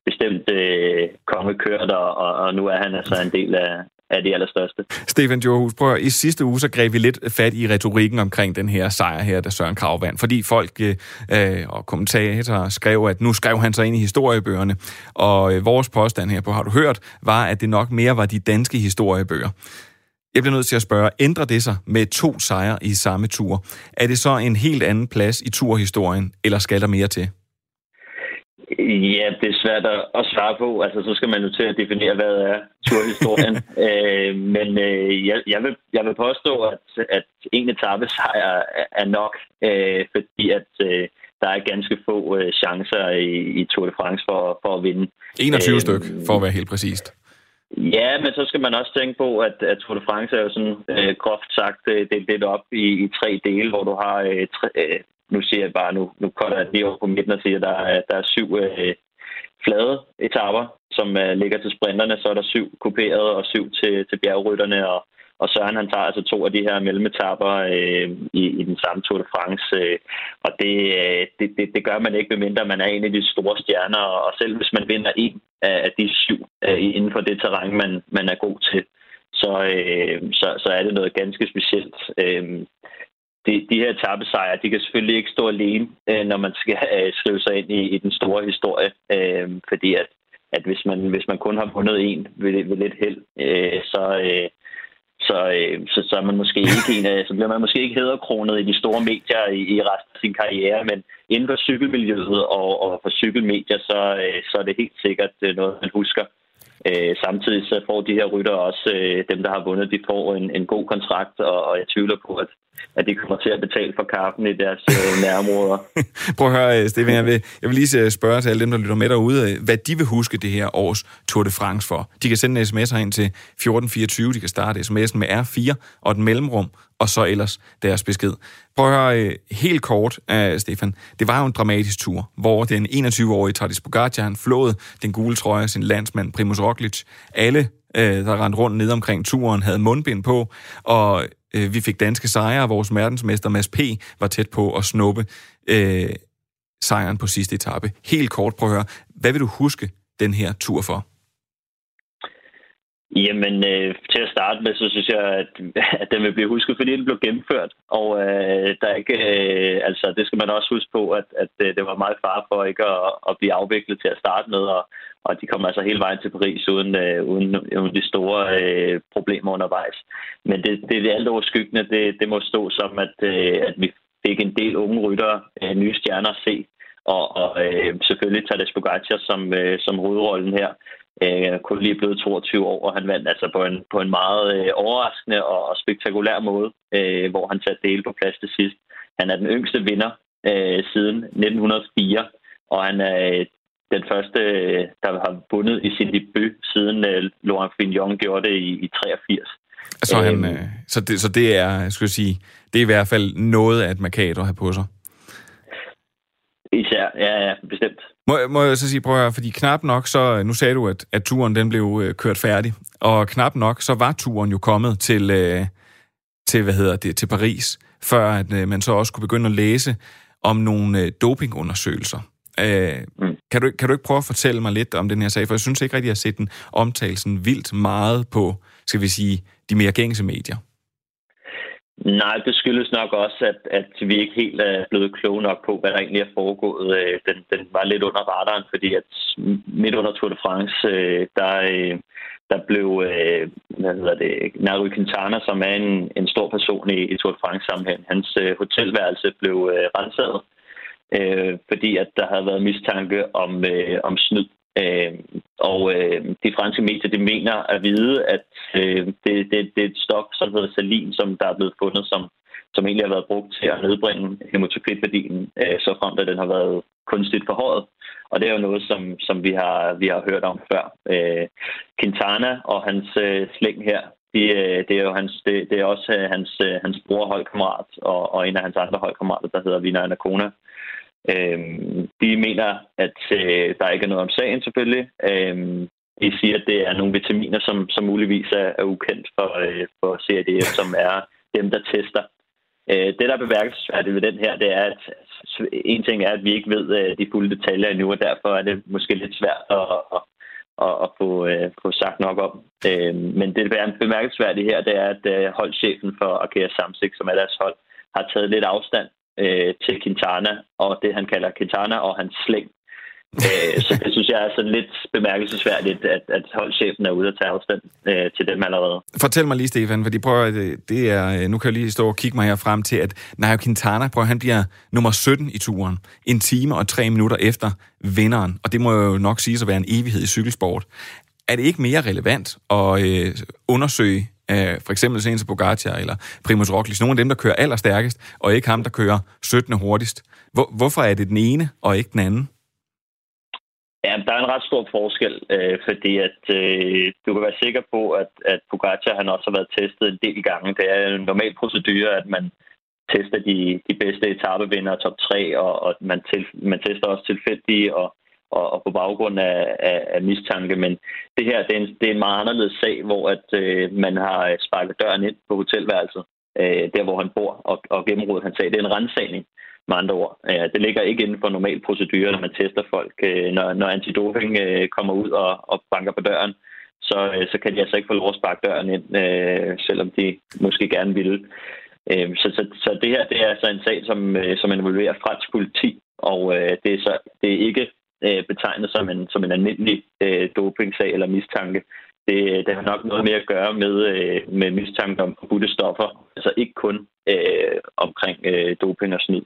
bestemt øh, kongekørt, og, og, og nu er han altså en del af, er de allerstørste. Stefan Johus, prøv i sidste uge så greb vi lidt fat i retorikken omkring den her sejr her, der Søren Krav vandt, fordi folk øh, og kommentatorer skrev, at nu skrev han sig ind i historiebøgerne, og øh, vores påstand her på Har du hørt, var, at det nok mere var de danske historiebøger. Jeg bliver nødt til at spørge, ændrer det sig med to sejre i samme tur? Er det så en helt anden plads i turhistorien, eller skal der mere til? Ja, det er svært at svare på. Altså, så skal man jo til at definere, hvad er turhistorien. *laughs* øh, men øh, jeg, jeg, vil, jeg vil påstå, at, at en etape sejr er nok, øh, fordi at øh, der er ganske få øh, chancer i, i Tour de France for, for at vinde. 21 øh, styk, for at være helt præcist. Ja, men så skal man også tænke på, at, at Tour de France er jo sådan øh, groft sagt øh, delt lidt op i, i tre dele, hvor du har øh, tre, øh, nu ser jeg bare, nu, nu kommer jeg lige over på midten og siger, at der er, der er syv øh, flade etaper, som øh, ligger til sprinterne. Så er der syv kuperede og syv til, til bjergrytterne, og, og Søren han tager altså to af de her mellemetapper øh, i, i den samme Tour de France. Øh, og det, øh, det, det, det gør man ikke, medmindre man er en af de store stjerner. Og selv hvis man vinder en af de syv øh, inden for det terræn, man, man er god til, så, øh, så, så er det noget ganske specielt. Øh, de, de her tabesejre, de kan selvfølgelig ikke stå alene, øh, når man skal øh, skrive sig ind i, i den store historie. Øh, fordi at, at hvis, man, hvis man kun har vundet en ved, ved lidt held, øh, så, øh, så, øh, så, så, er man måske ikke en af, så bliver man måske ikke hedderkronet i de store medier i, i resten af sin karriere, men inden for cykelmiljøet og, og for cykelmedier, så, øh, så er det helt sikkert øh, noget, man husker Øh, samtidig så får de her rytter også, øh, dem der har vundet, de får en, en god kontrakt, og, og jeg tvivler på, at, at de kommer til at betale for kaffen i deres øh, *laughs* nærområder. Prøv at høre, Steffen, jeg vil, jeg vil lige spørge til alle dem, der lytter med derude, hvad de vil huske det her års Tour de France for. De kan sende en sms ind til 1424, de kan starte sms'en med R4 og et mellemrum, og så ellers deres besked. Prøv at høre øh, helt kort, uh, Stefan. Det var jo en dramatisk tur, hvor den 21-årige Tadej Pogacar, han flåede den gule trøje af sin landsmand Primoz Roglic. Alle, uh, der rendte rundt ned omkring turen, havde mundbind på, og uh, vi fik danske sejre. Vores verdensmester Mads P. var tæt på at snuppe uh, sejren på sidste etape. Helt kort, prøv at høre. Hvad vil du huske den her tur for? Jamen, øh, til at starte med, så synes jeg, at, *laughs* at den vil blive husket, fordi den blev gennemført. Og øh, der er ikke, øh, altså, det skal man også huske på, at, at øh, det var meget far for ikke at, at blive afviklet til at starte med, og, og de kom altså hele vejen til Paris uden, øh, uden, uden de store øh, problemer undervejs. Men det, det, det alt overskyggende, det, det må stå som, at, øh, at vi fik en del unge ryttere, øh, nye stjerner at se, og, og øh, selvfølgelig Tadej Pogacar som, øh, som hovedrollen her øh, kun lige blevet 22 år, og han vandt altså på en, på en meget øh, overraskende og, spektakulær måde, øh, hvor han satte det på plads til sidst. Han er den yngste vinder øh, siden 1904, og han er øh, den første, øh, der har vundet i sin debut, siden øh, Laurent Fignon gjorde det i, i 83. Så, han, øhm. øh, så, det, så det er, skal jeg sige, det er i hvert fald noget af et markat at have på sig. Især, ja, ja, bestemt. Må, må jeg så sige, prøv at høre, fordi knap nok, så nu sagde du, at, at turen den blev øh, kørt færdig, og knap nok, så var turen jo kommet til, øh, til hvad hedder det, til Paris, før at øh, man så også kunne begynde at læse om nogle øh, dopingundersøgelser. Øh, mm. kan, du, kan du ikke prøve at fortælle mig lidt om den her sag, for jeg synes ikke rigtig, at jeg har set den omtale sådan vildt meget på, skal vi sige, de mere gængse medier. Nej, det skyldes nok også, at, at vi ikke helt er blevet kloge nok på, hvad der egentlig er foregået. Øh, den, den var lidt under radaren, fordi at midt under Tour de France, øh, der, øh, der blev hvad hedder det, Naru Quintana, som er en, en stor person i, i Tour de France-sammenhæng, hans hotelværelse blev renset, fordi at der havde været mistanke om, om snyd Øh, og øh, de franske medier, de mener at vide, at øh, det, det, det er et stof, som hedder salin, som der er blevet fundet, som, som egentlig har været brugt til at nedbringe hematokritværdien, øh, så frem at den har været kunstigt forhøjet. Og det er jo noget, som, som vi, har, vi har hørt om før. Øh, Quintana og hans øh, slæng her, de, øh, det er jo hans, det, det er også øh, hans, øh, hans bror holdkammerat og, og en af hans andre holdkammerater, der hedder Vina Anacona. Øh, de mener, at øh, der ikke er noget om sagen selvfølgelig. Øh, de siger, at det er nogle vitaminer, som, som muligvis er, er ukendt for, øh, for CADF, som er dem, der tester. Øh, det, der er bemærkelsesværdigt ved den her, det er, at en ting er, at vi ikke ved øh, de fulde detaljer endnu, og derfor er det måske lidt svært at, at, at, at få, øh, få sagt nok om. Øh, men det, der er bemærkelsesværdigt her, det er, at øh, holdchefen for Arkea Samsik, som er deres hold, har taget lidt afstand øh, til Quintana, og det han kalder Quintana og hans slæng. øh, så det synes jeg er sådan lidt bemærkelsesværdigt, at, at holdchefen er ude at tage afstand øh, til dem allerede. Fortæl mig lige, Stefan, fordi prøv at, det er, øh, nu kan jeg lige stå og kigge mig her frem til, at Nairo Quintana, prøv, han bliver nummer 17 i turen, en time og tre minutter efter vinderen, og det må jo nok sige at være en evighed i cykelsport. Er det ikke mere relevant at øh, undersøge af for eksempel Sense Pogacar eller Primoz Roglic, nogle af dem, der kører allerstærkest, og ikke ham, der kører 17. hurtigst. Hvor, hvorfor er det den ene og ikke den anden? Ja, der er en ret stor forskel, øh, fordi at øh, du kan være sikker på, at, at Pogacar han også har været testet en del gange. Det er en normal procedure, at man tester de, de bedste etapevinder top 3, og, og man, til, man tester også tilfældige og, og, og på baggrund af, af, af mistanke. Men det her det er, en, det er en meget anderledes sag, hvor at øh, man har øh, sparket døren ind på hotelværelset, øh, der hvor han bor, og, og gennemrådet han sag. det er en rensagning med andre ord. Øh, det ligger ikke inden for normal procedure, når man tester folk. Øh, når, når antidoping øh, kommer ud og, og banker på døren, så, øh, så kan de altså ikke få lov at sparke døren ind, øh, selvom de måske gerne ville. Øh, så, så, så det her det er altså en sag, som, øh, som involverer fransk politi, og øh, det, er så, det er ikke øh, betegnet som en, som en almindelig øh, dopingsag eller mistanke. Det, det har nok noget mere at gøre med, øh, med mistanke om forbudte stoffer, altså ikke kun øh, omkring øh, doping og snyd.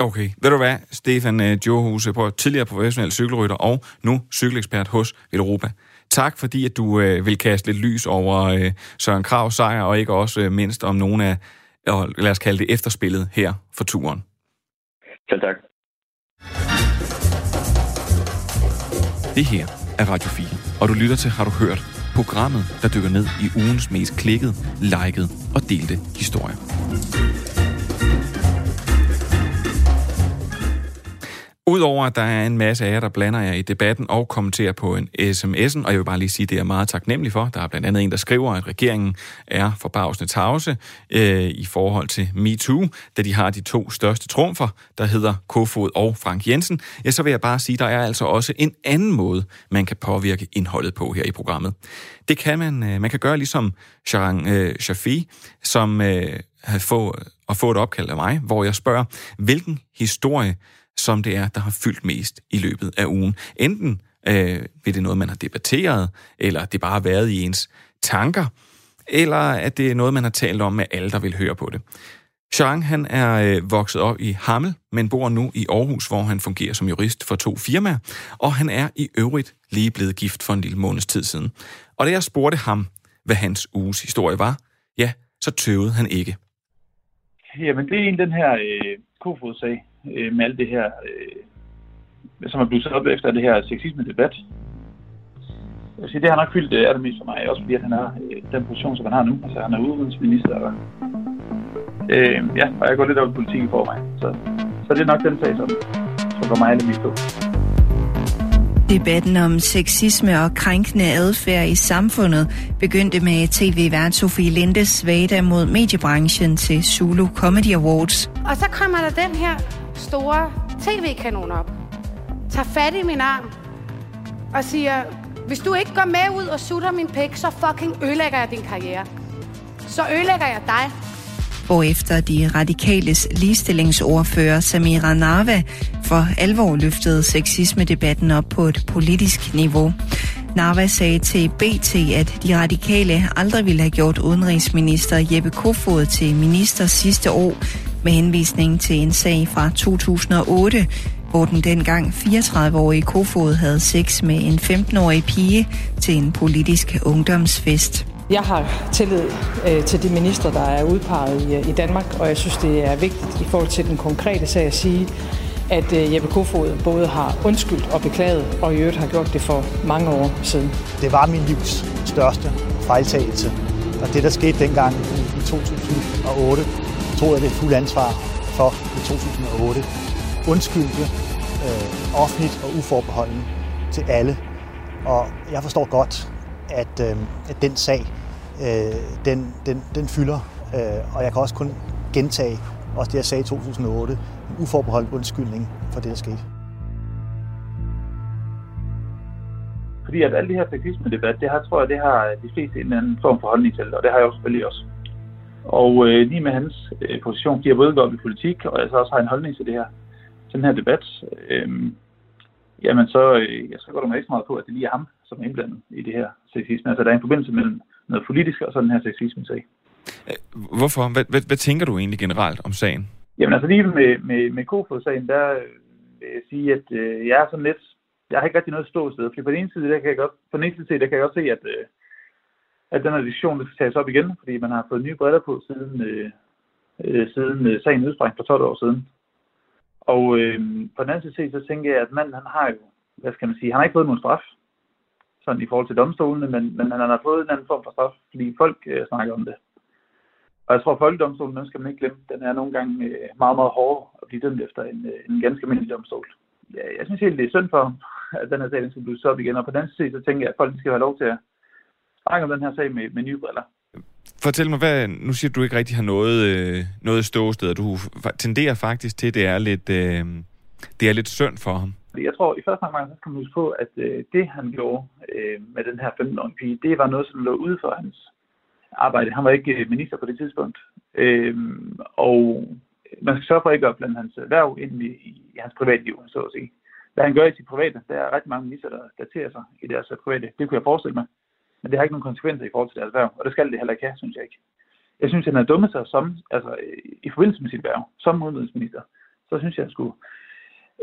Okay, ved du hvad, Stefan øh, Johuse, på tidligere professionel cykelrytter og nu cykelekspert hos Europa. Tak fordi, at du øh, vil kaste lidt lys over øh, Søren Kravs sejr, og ikke også øh, mindst om nogle af, øh, lad os kalde det efterspillet her for turen. Selv tak. Det her er Radio 4, og du lytter til Har du hørt? Programmet, der dykker ned i ugens mest klikket, liket og delte historier. Udover at der er en masse af jer, der blander jer i debatten og kommenterer på en sms'en, og jeg vil bare lige sige, at det er meget taknemmelig for. Der er blandt andet en, der skriver, at regeringen er forbavsende tavse øh, i forhold til MeToo, da de har de to største trumfer, der hedder Kofod og Frank Jensen. Ja, så vil jeg bare sige, at der er altså også en anden måde, man kan påvirke indholdet på her i programmet. Det kan man, øh, man kan gøre ligesom Sharan øh, Shafi, som øh, få, at få et opkald af mig, hvor jeg spørger, hvilken historie som det er, der har fyldt mest i løbet af ugen. Enten øh, ved det noget, man har debatteret, eller det bare har været i ens tanker, eller at det er noget, man har talt om med alle, der vil høre på det. Jean, han er øh, vokset op i Hammel, men bor nu i Aarhus, hvor han fungerer som jurist for to firmaer, og han er i øvrigt lige blevet gift for en lille måneds tid siden. Og da jeg spurgte ham, hvad hans uges historie var, ja, så tøvede han ikke. Jamen, det er en den her øh, Kofod-sag, øh, med alt det her, øh, som er blevet op efter det her sexisme-debat. Jeg vil sige, det har nok fyldt øh, allermest for mig, også fordi at han har øh, den position, som han har nu. Altså, han er udenrigsminister, og, øh, ja, og jeg går lidt over i politik i forvejen. Så, så det er nok den sag, som, som går mig allermest på. Debatten om sexisme og krænkende adfærd i samfundet begyndte med tv-vært Sofie Lindes svada mod mediebranchen til Zulu Comedy Awards. Og så kommer der den her store tv-kanon op, tager fat i min arm og siger, hvis du ikke går med ud og sutter min pæk, så fucking ødelægger jeg din karriere. Så ødelægger jeg dig. Hvorefter de radikales ligestillingsordfører Samira Narva for alvor løftede sexisme-debatten op på et politisk niveau. Narva sagde til BT, at de radikale aldrig ville have gjort udenrigsminister Jeppe Kofod til minister sidste år, med henvisning til en sag fra 2008, hvor den dengang 34-årige Kofod havde sex med en 15-årig pige til en politisk ungdomsfest. Jeg har tillid øh, til de ministre, der er udpeget i, i Danmark, og jeg synes, det er vigtigt i forhold til den konkrete sag at sige, at øh, Jeppe Kofod både har undskyldt og beklaget, og i øvrigt har gjort det for mange år siden. Det var min livs største fejltagelse, og det, der skete dengang i, i 2008, tog jeg det fulde ansvar for i 2008. Undskyldte øh, offentligt og uforbeholden til alle. Og jeg forstår godt, at, øh, at den sag, øh, den, den, den fylder. Øh, og jeg kan også kun gentage også det, jeg sagde i 2008. En uforbeholden undskyldning for det, der skete. Fordi at alle de her sexisme-debat, det har, tror jeg, det har øh, de fleste en anden form for holdning til, og det har jeg også selvfølgelig også. Og øh, lige med hans øh, position, de har både gået op i politik, og altså også har en holdning til det her, til den her debat, øh, jamen så, øh, så går der mig ikke meget på, at det lige er ham, som er indblandet i det her sexisme. Altså der er en forbindelse mellem noget politisk og så den her sexisme-sag. Hvorfor? Hvad, hvad, hvad tænker du egentlig generelt om sagen? Jamen altså lige med, med, med Kofod-sagen, der øh, vil jeg sige, at øh, jeg er sådan lidt, jeg har ikke rigtig noget ståsted, for på den ene side, der kan jeg godt, på den ene side, der kan jeg godt se, at, øh, at den her diskussion skal tages op igen, fordi man har fået nye briller på siden, øh, øh, siden øh, sagen udsprang for 12 år siden. Og øh, på den anden side, så tænker jeg, at manden, han har jo, hvad skal man sige, han har ikke fået nogen straf, sådan i forhold til domstolene, men, men han har fået en anden form for straf, fordi folk øh, snakker om det. Og jeg tror, at folkedomstolen, den skal man ikke glemme, den er nogle gange øh, meget, meget hårdere at blive dømt efter en, øh, en ganske almindelig domstol. Ja, jeg synes helt, det er synd for ham, at den her sag skal blive op igen. Og på den anden side, så tænker jeg, at folk skal have lov til at snakke om den her sag med, med nye briller. Fortæl mig, hvad, nu siger du, du ikke rigtig har noget, øh, noget ståsted, du tenderer faktisk til, at det er lidt, øh, det er lidt synd for ham. Jeg tror, i første omgang, så skal man huske på, at øh, det, han gjorde øh, med den her 15-årige pige, det var noget, som lå ude for hans arbejde. Han var ikke øh, minister på det tidspunkt. Øh, og man skal sørge for ikke at blande hans erhverv ind i, i hans privatliv, så at sige. Hvad han gør i sit private, der er rigtig mange minister, der daterer sig i deres private. Det kunne jeg forestille mig. Men det har ikke nogen konsekvenser i forhold til deres erhverv, og det skal det heller ikke have, synes jeg ikke. Jeg synes, at han har dummet sig som, altså, i forbindelse med sit erhverv, som udenrigsminister. Så synes jeg, at han skulle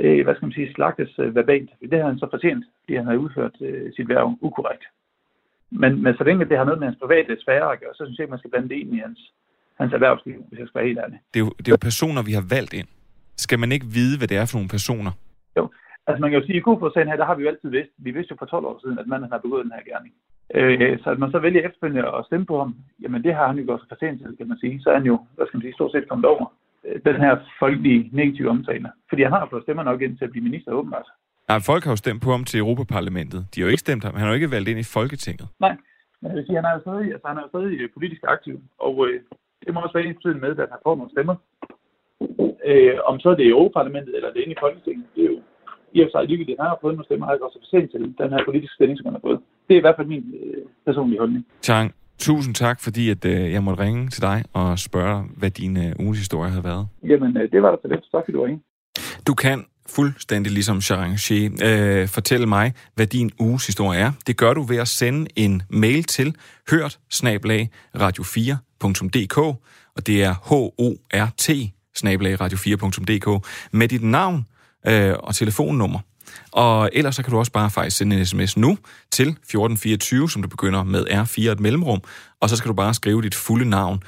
øh, hvad skal man sige, slagtes øh, verbalt. Det har han så fortjent, fordi han har udført øh, sit værv ukorrekt. Men, men så længe det har noget med hans private sfære at gøre, så synes jeg ikke, man skal blande det ind i hans, hans erhvervsliv, hvis jeg skal være helt ærlig. Det er, jo, det er jo personer, vi har valgt ind. Skal man ikke vide, hvad det er for nogle personer? Jo, altså man kan jo sige, at i Kofod-sagen her, der har vi jo altid vidst, vi vidste jo for 12 år siden, at manden har begået den her gerning. Øh, så at man så vælger efterfølgende at stemme på ham, jamen det har han jo gjort sig fortjent til, kan man sige. Så er han jo, hvad skal man sige, stort set kommet over øh, den her folkelige negative omtale. Fordi han har fået stemmer nok ind til at blive minister åbenbart. Nej, folk har jo stemt på ham til Europaparlamentet. De har jo ikke stemt ham. Han har jo ikke valgt ind i Folketinget. Nej, men jeg vil sige, han er jo stadig, altså, han er jo stadig øh, politisk aktiv, og øh, det må også være ens med, at han får nogle stemmer. Øh, om så er det i Europaparlamentet, eller det er inde i Folketinget, det er jo i og for sig ligegyldigt. Han har fået nogle stemmer, jeg også til den her politiske stilling, som han har fået. Det er i hvert fald min øh, personlige holdning. Chang, tusind tak, fordi at, øh, jeg måtte ringe til dig og spørge, hvad din øh, ugens historie havde været. Jamen, øh, det var der så lidt. Tak, fordi du ringe. Du kan fuldstændig ligesom Sharon Shea, øh, fortælle mig, hvad din uges historie er. Det gør du ved at sende en mail til hørt radio4.dk, og det er h-o-r-t radio4.dk, med dit navn øh, og telefonnummer. Og ellers så kan du også bare faktisk sende en sms nu til 1424, som du begynder med R4 et mellemrum, og så skal du bare skrive dit fulde navn.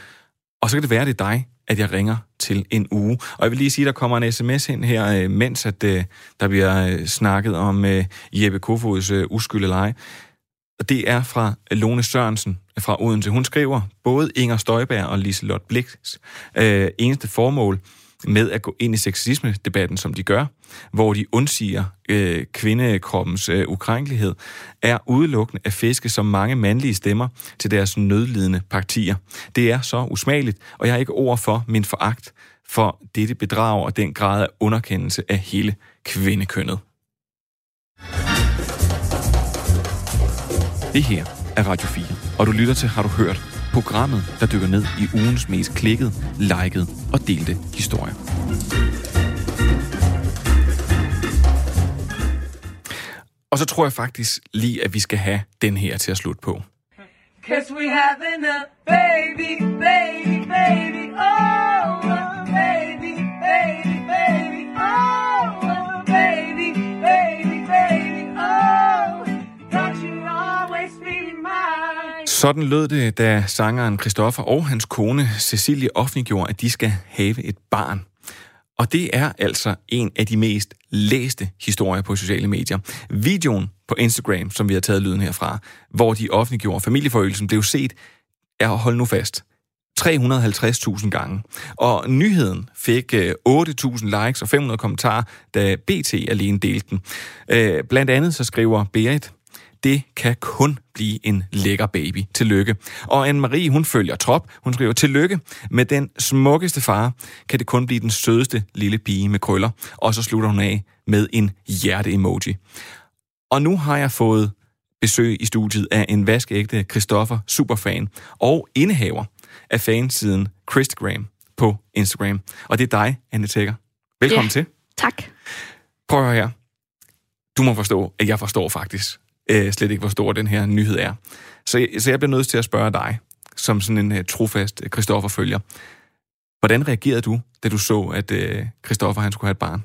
Og så kan det være, det er dig, at jeg ringer til en uge. Og jeg vil lige sige, at der kommer en sms ind her, øh, mens at, øh, der bliver øh, snakket om Jeppe Kofods uskyld eller ej. Og det er fra Lone Sørensen fra Odense. Hun skriver, både Inger Støjberg og Liselotte Blix øh, eneste formål med at gå ind i sexisme-debatten, som de gør, hvor de undsiger øh, kvindekroppens øh, ukrænkelighed, er udelukkende at fiske så mange mandlige stemmer til deres nødlidende partier. Det er så usmageligt, og jeg har ikke ord for min foragt for dette bedrag og den grad af underkendelse af hele kvindekønnet. Det her er Radio 4, og du lytter til Har du hørt? Programmet, der dykker ned i ugens mest klikket, liket og delte historier. Og så tror jeg faktisk lige, at vi skal have den her til at slutte på. Cause we having a baby, baby, baby, oh, baby, baby, baby, Sådan lød det, da sangeren Christoffer og hans kone Cecilie offentliggjorde, at de skal have et barn. Og det er altså en af de mest læste historier på sociale medier. Videoen på Instagram, som vi har taget lyden herfra, hvor de offentliggjorde familieforøgelsen, blev set, er hold nu fast, 350.000 gange. Og nyheden fik øh, 8.000 likes og 500 kommentarer, da BT alene delte den. Øh, blandt andet så skriver Berit, det kan kun blive en lækker baby. Tillykke. Og Anne-Marie, hun følger trop. Hun skriver, tillykke med den smukkeste far, kan det kun blive den sødeste lille pige med krøller. Og så slutter hun af med en hjerte-emoji. Og nu har jeg fået besøg i studiet af en vaskeægte Christoffer superfan og indehaver af fansiden Christagram på Instagram. Og det er dig, Anne Tækker. Velkommen ja, til. Tak. Prøv at høre her. Du må forstå, at jeg forstår faktisk øh, slet ikke, hvor stor den her nyhed er. Så, så jeg bliver nødt til at spørge dig, som sådan en uh, trofast øh, Christoffer-følger. Hvordan reagerede du, da du så, at uh, Christoffer han skulle have et barn?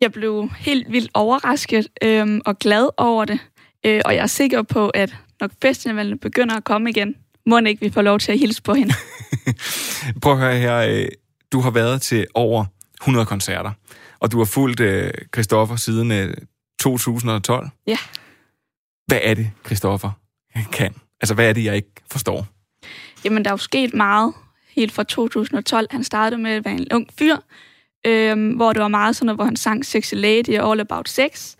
Jeg blev helt vildt overrasket øh, og glad over det. Øh, og jeg er sikker på, at når festivalen begynder at komme igen, må ikke vi får lov til at hilse på hende. *laughs* Prøv at høre her. Du har været til over 100 koncerter, og du har fulgt uh, Christoffer siden uh, 2012. Ja. Hvad er det, Christoffer kan? Altså, hvad er det, jeg ikke forstår? Jamen, der er jo sket meget helt fra 2012. Han startede med at være en ung fyr, øhm, hvor det var meget sådan noget, hvor han sang Sexy Lady og All About Sex,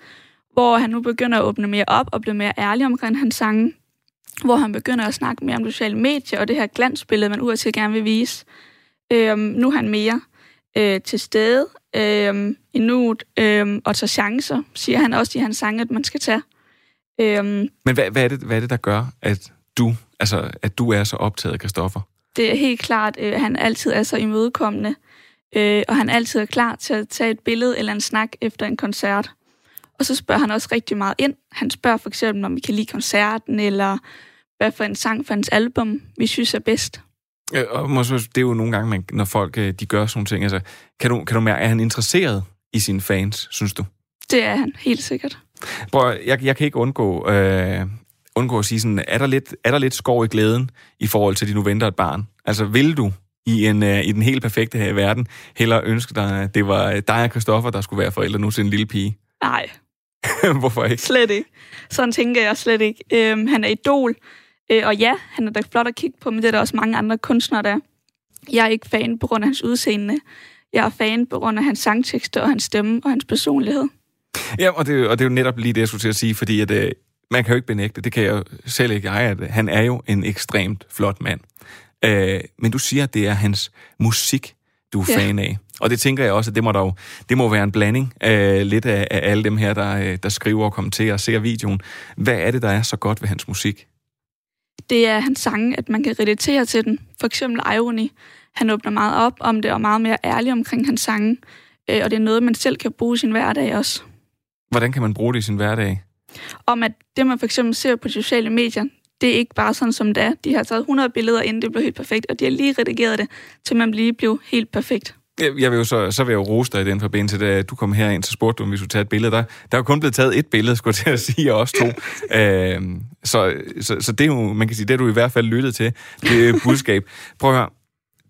hvor han nu begynder at åbne mere op og blive mere ærlig omkring hans sange, hvor han begynder at snakke mere om sociale medier og det her glansbillede, man udadtil gerne vil vise. Øhm, nu er han mere øh, til stede øh, i nuet øh, og tager chancer, siger han også i hans sange, at man skal tage. Øhm, Men hvad, hvad, er det, hvad er det, der gør, at du, altså, at du er så optaget af Christoffer? Det er helt klart, at øh, han altid er så imødekommende, øh, og han altid er klar til at tage et billede eller en snak efter en koncert. Og så spørger han også rigtig meget ind. Han spørger for eksempel, om vi kan lide koncerten, eller hvad for en sang for hans album, vi synes er bedst. Ja, og måske, det er jo nogle gange, man, når folk øh, de gør sådan nogle ting. Altså, kan, du, kan du mærke, er han interesseret i sine fans, synes du? Det er han, helt sikkert. Prøv, jeg, jeg kan ikke undgå, øh, undgå at sige sådan, er der, lidt, er der lidt skov i glæden i forhold til, at de nu venter et barn? Altså, vil du i, en, uh, i den helt perfekte her i verden hellere ønske dig, at det var dig og Christoffer, der skulle være forældre nu til en lille pige? Nej, *laughs* Hvorfor ikke? slet ikke. Sådan tænker jeg slet ikke. Øhm, han er idol, øh, og ja, han er da flot at kigge på, men det er der også mange andre kunstnere, der er. Jeg er ikke fan på grund af hans udseende. Jeg er fan på grund af hans sangtekster og hans stemme og hans personlighed. Ja, og det, og det er jo netop lige det, jeg skulle til at sige, fordi at, øh, man kan jo ikke benægte, det kan jeg jo selv ikke jeg, at han er jo en ekstremt flot mand. Øh, men du siger, at det er hans musik, du er Ja. fan af. Og det tænker jeg også, at det må, jo, det må være en blanding af lidt af, af alle dem her, der, øh, der skriver og kommenterer og ser videoen. Hvad er det, der er så godt ved hans musik? Det er hans sange, at man kan relatere til den. For eksempel Irony. Han åbner meget op om det og er meget mere ærlig omkring hans sange. Øh, og det er noget, man selv kan bruge i sin hverdag også. Hvordan kan man bruge det i sin hverdag? Om at det, man for eksempel ser på de sociale medier, det er ikke bare sådan, som det er. De har taget 100 billeder, inden det blev helt perfekt, og de har lige redigeret det, til man lige blev helt perfekt. Jeg vil jo så, så vil jeg jo rose dig i den forbindelse, da du kom herind, så spurgte du, om vi skulle tage et billede. Der, der er jo kun blevet taget et billede, skulle jeg til at sige, og også to. *laughs* øhm, så, så, så det er jo, man kan sige, det du i hvert fald lyttet til, det budskab. Prøv at høre,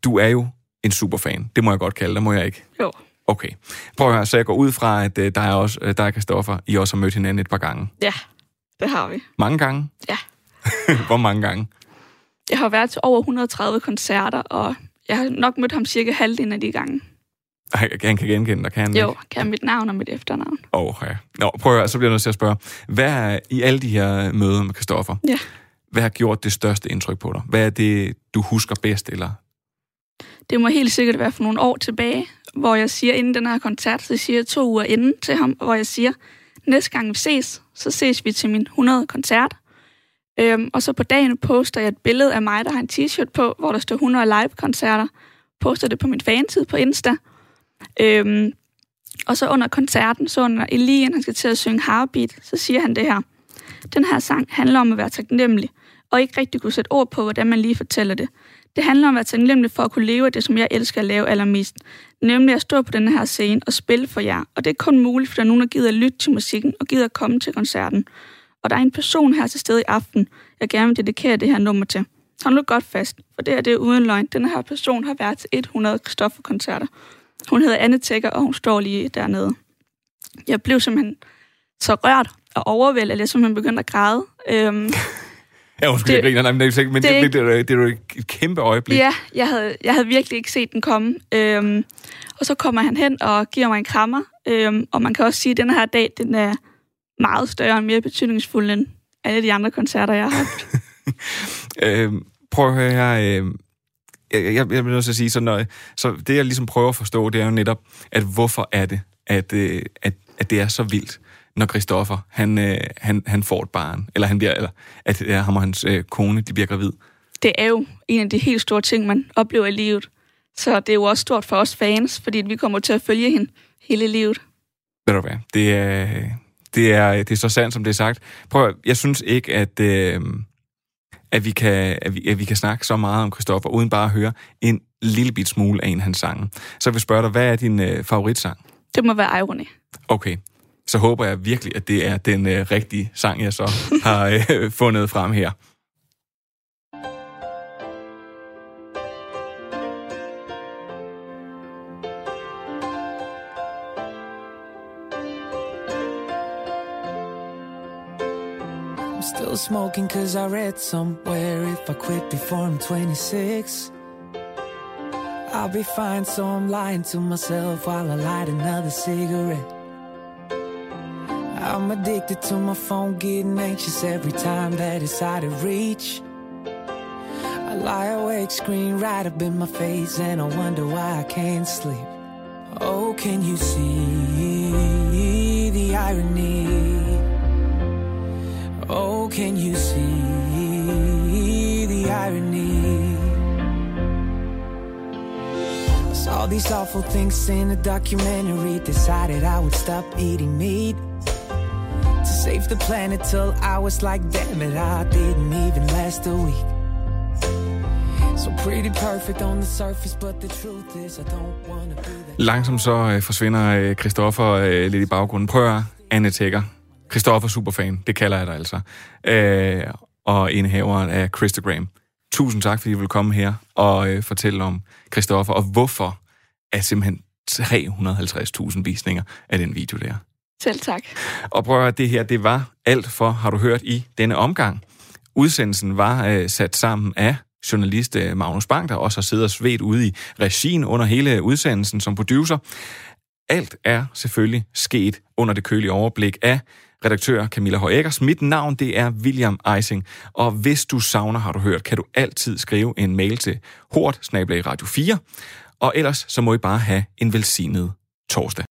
du er jo en superfan. Det må jeg godt kalde dig, må jeg ikke? Jo. Okay. Prøv at høre, så jeg går ud fra, at øh, der er også, øh, der er Kristoffer, I også har mødt hinanden et par gange. Ja, det har vi. Mange gange? Ja. *laughs* Hvor mange gange? Jeg har været til over 130 koncerter, og jeg har nok mødt ham cirka halvdelen af de gange. Han, kan genkende dig, kan han Jo, ikke? kan mit navn og mit efternavn. Åh, oh, ja. Nå, prøv at høre, så bliver jeg nødt til at spørge. Hvad er, i alle de her møder med Kristoffer, Ja. hvad har gjort det største indtryk på dig? Hvad er det, du husker bedst, eller Det må helt sikkert være for nogle år tilbage, hvor jeg siger inden den her koncert, så siger jeg to uger inden til ham, hvor jeg siger, næste gang vi ses, så ses vi til min 100 koncert. Øhm, og så på dagen poster jeg et billede af mig, der har en t-shirt på, hvor der står 100 live-koncerter. Poster det på min fanside på Insta. Øhm, og så under koncerten, så under Elian, han skal til at synge Heartbeat, så siger han det her. Den her sang handler om at være taknemmelig, og ikke rigtig kunne sætte ord på, hvordan man lige fortæller det. Det handler om at være taknemmelig for at kunne leve af det, som jeg elsker at lave allermest. Nemlig at stå på den her scene og spille for jer. Og det er kun muligt, fordi der er nogen, der gider at lytte til musikken og gider at komme til koncerten. Og der er en person her til stede i aften, jeg gerne vil dedikere det her nummer til. Hold nu godt fast, for det er det er uden løgn. Den her person har været til 100 Christoffer-koncerter. Hun hedder Anne Tækker, og hun står lige dernede. Jeg blev simpelthen så rørt og overvældet, at jeg simpelthen begyndte at græde. Øhm, *laughs* Ja, undskyld, Det- jeg griner, nej, men det er, ikke- men det det, det, det, det, jo et kæmpe øjeblik. Ja, jeg havde, jeg havde virkelig ikke set den komme. Øhm, og så kommer han hen og giver mig en krammer. Øhm, og man kan også sige, at den her dag, den er meget større og mere betydningsfuld end alle de andre koncerter, jeg har haft. *laughs* Øh, prøv at høre her. Øh, jeg, jeg, jeg til at sige, så, når, så det jeg ligesom prøver at forstå, det er jo netop, at hvorfor er det, at, øh, at, at det er så vildt, når Christoffer, han, øh, han, han får et barn, eller, han bliver, eller at øh, ham og hans øh, kone, de bliver gravid. Det er jo en af de helt store ting, man oplever i livet. Så det er jo også stort for os fans, fordi vi kommer til at følge hende hele livet. Ved du hvad, det er, det er, det er så sandt, som det er sagt. Prøv jeg synes ikke, at, øh, at, vi kan, at, vi, at vi kan snakke så meget om Christoffer, uden bare at høre en lille bit smule af en af hans sange. Så jeg vil spørge dig, hvad er din øh, favoritsang? Det må være ironi. Okay, så håber jeg virkelig, at det er den øh, rigtige sang, jeg så *laughs* har øh, fundet frem her. I'm still smoking cause I read somewhere if I quit before I'm 26 I'll be fine so I'm lying to myself while I light another cigarette I'm addicted to my phone getting anxious every time that it's out of reach I lie awake screen right up in my face and I wonder why I can't sleep Oh can you see the irony Oh, can you see the irony? I saw these awful things in a documentary. Decided I would stop eating meat save the planet till I was like, damn it, I didn't even last a week. So pretty perfect on the surface, but the truth is, I don't wanna be that. Langsomt så øh, forsvinder øh, Christoffer øh, lidt i baggrunden. Prøv at Anne Tækker. Christoffer Superfan, det kalder jeg dig altså. Øh, og indehaveren af Christogram. Tusind tak, fordi du vil komme her og øh, fortælle om Christoffer, og hvorfor er simpelthen 350.000 visninger af den video der. Selv tak. Og prøv at det her, det var alt for, har du hørt, i denne omgang. Udsendelsen var øh, sat sammen af journalist øh, Magnus Bang, der også har siddet og svedt ude i regien under hele udsendelsen som producer. Alt er selvfølgelig sket under det kølige overblik af redaktør Camilla Højækkers. Mit navn, det er William Eising, og hvis du savner, har du hørt, kan du altid skrive en mail til hort radio 4, og ellers så må I bare have en velsignet torsdag.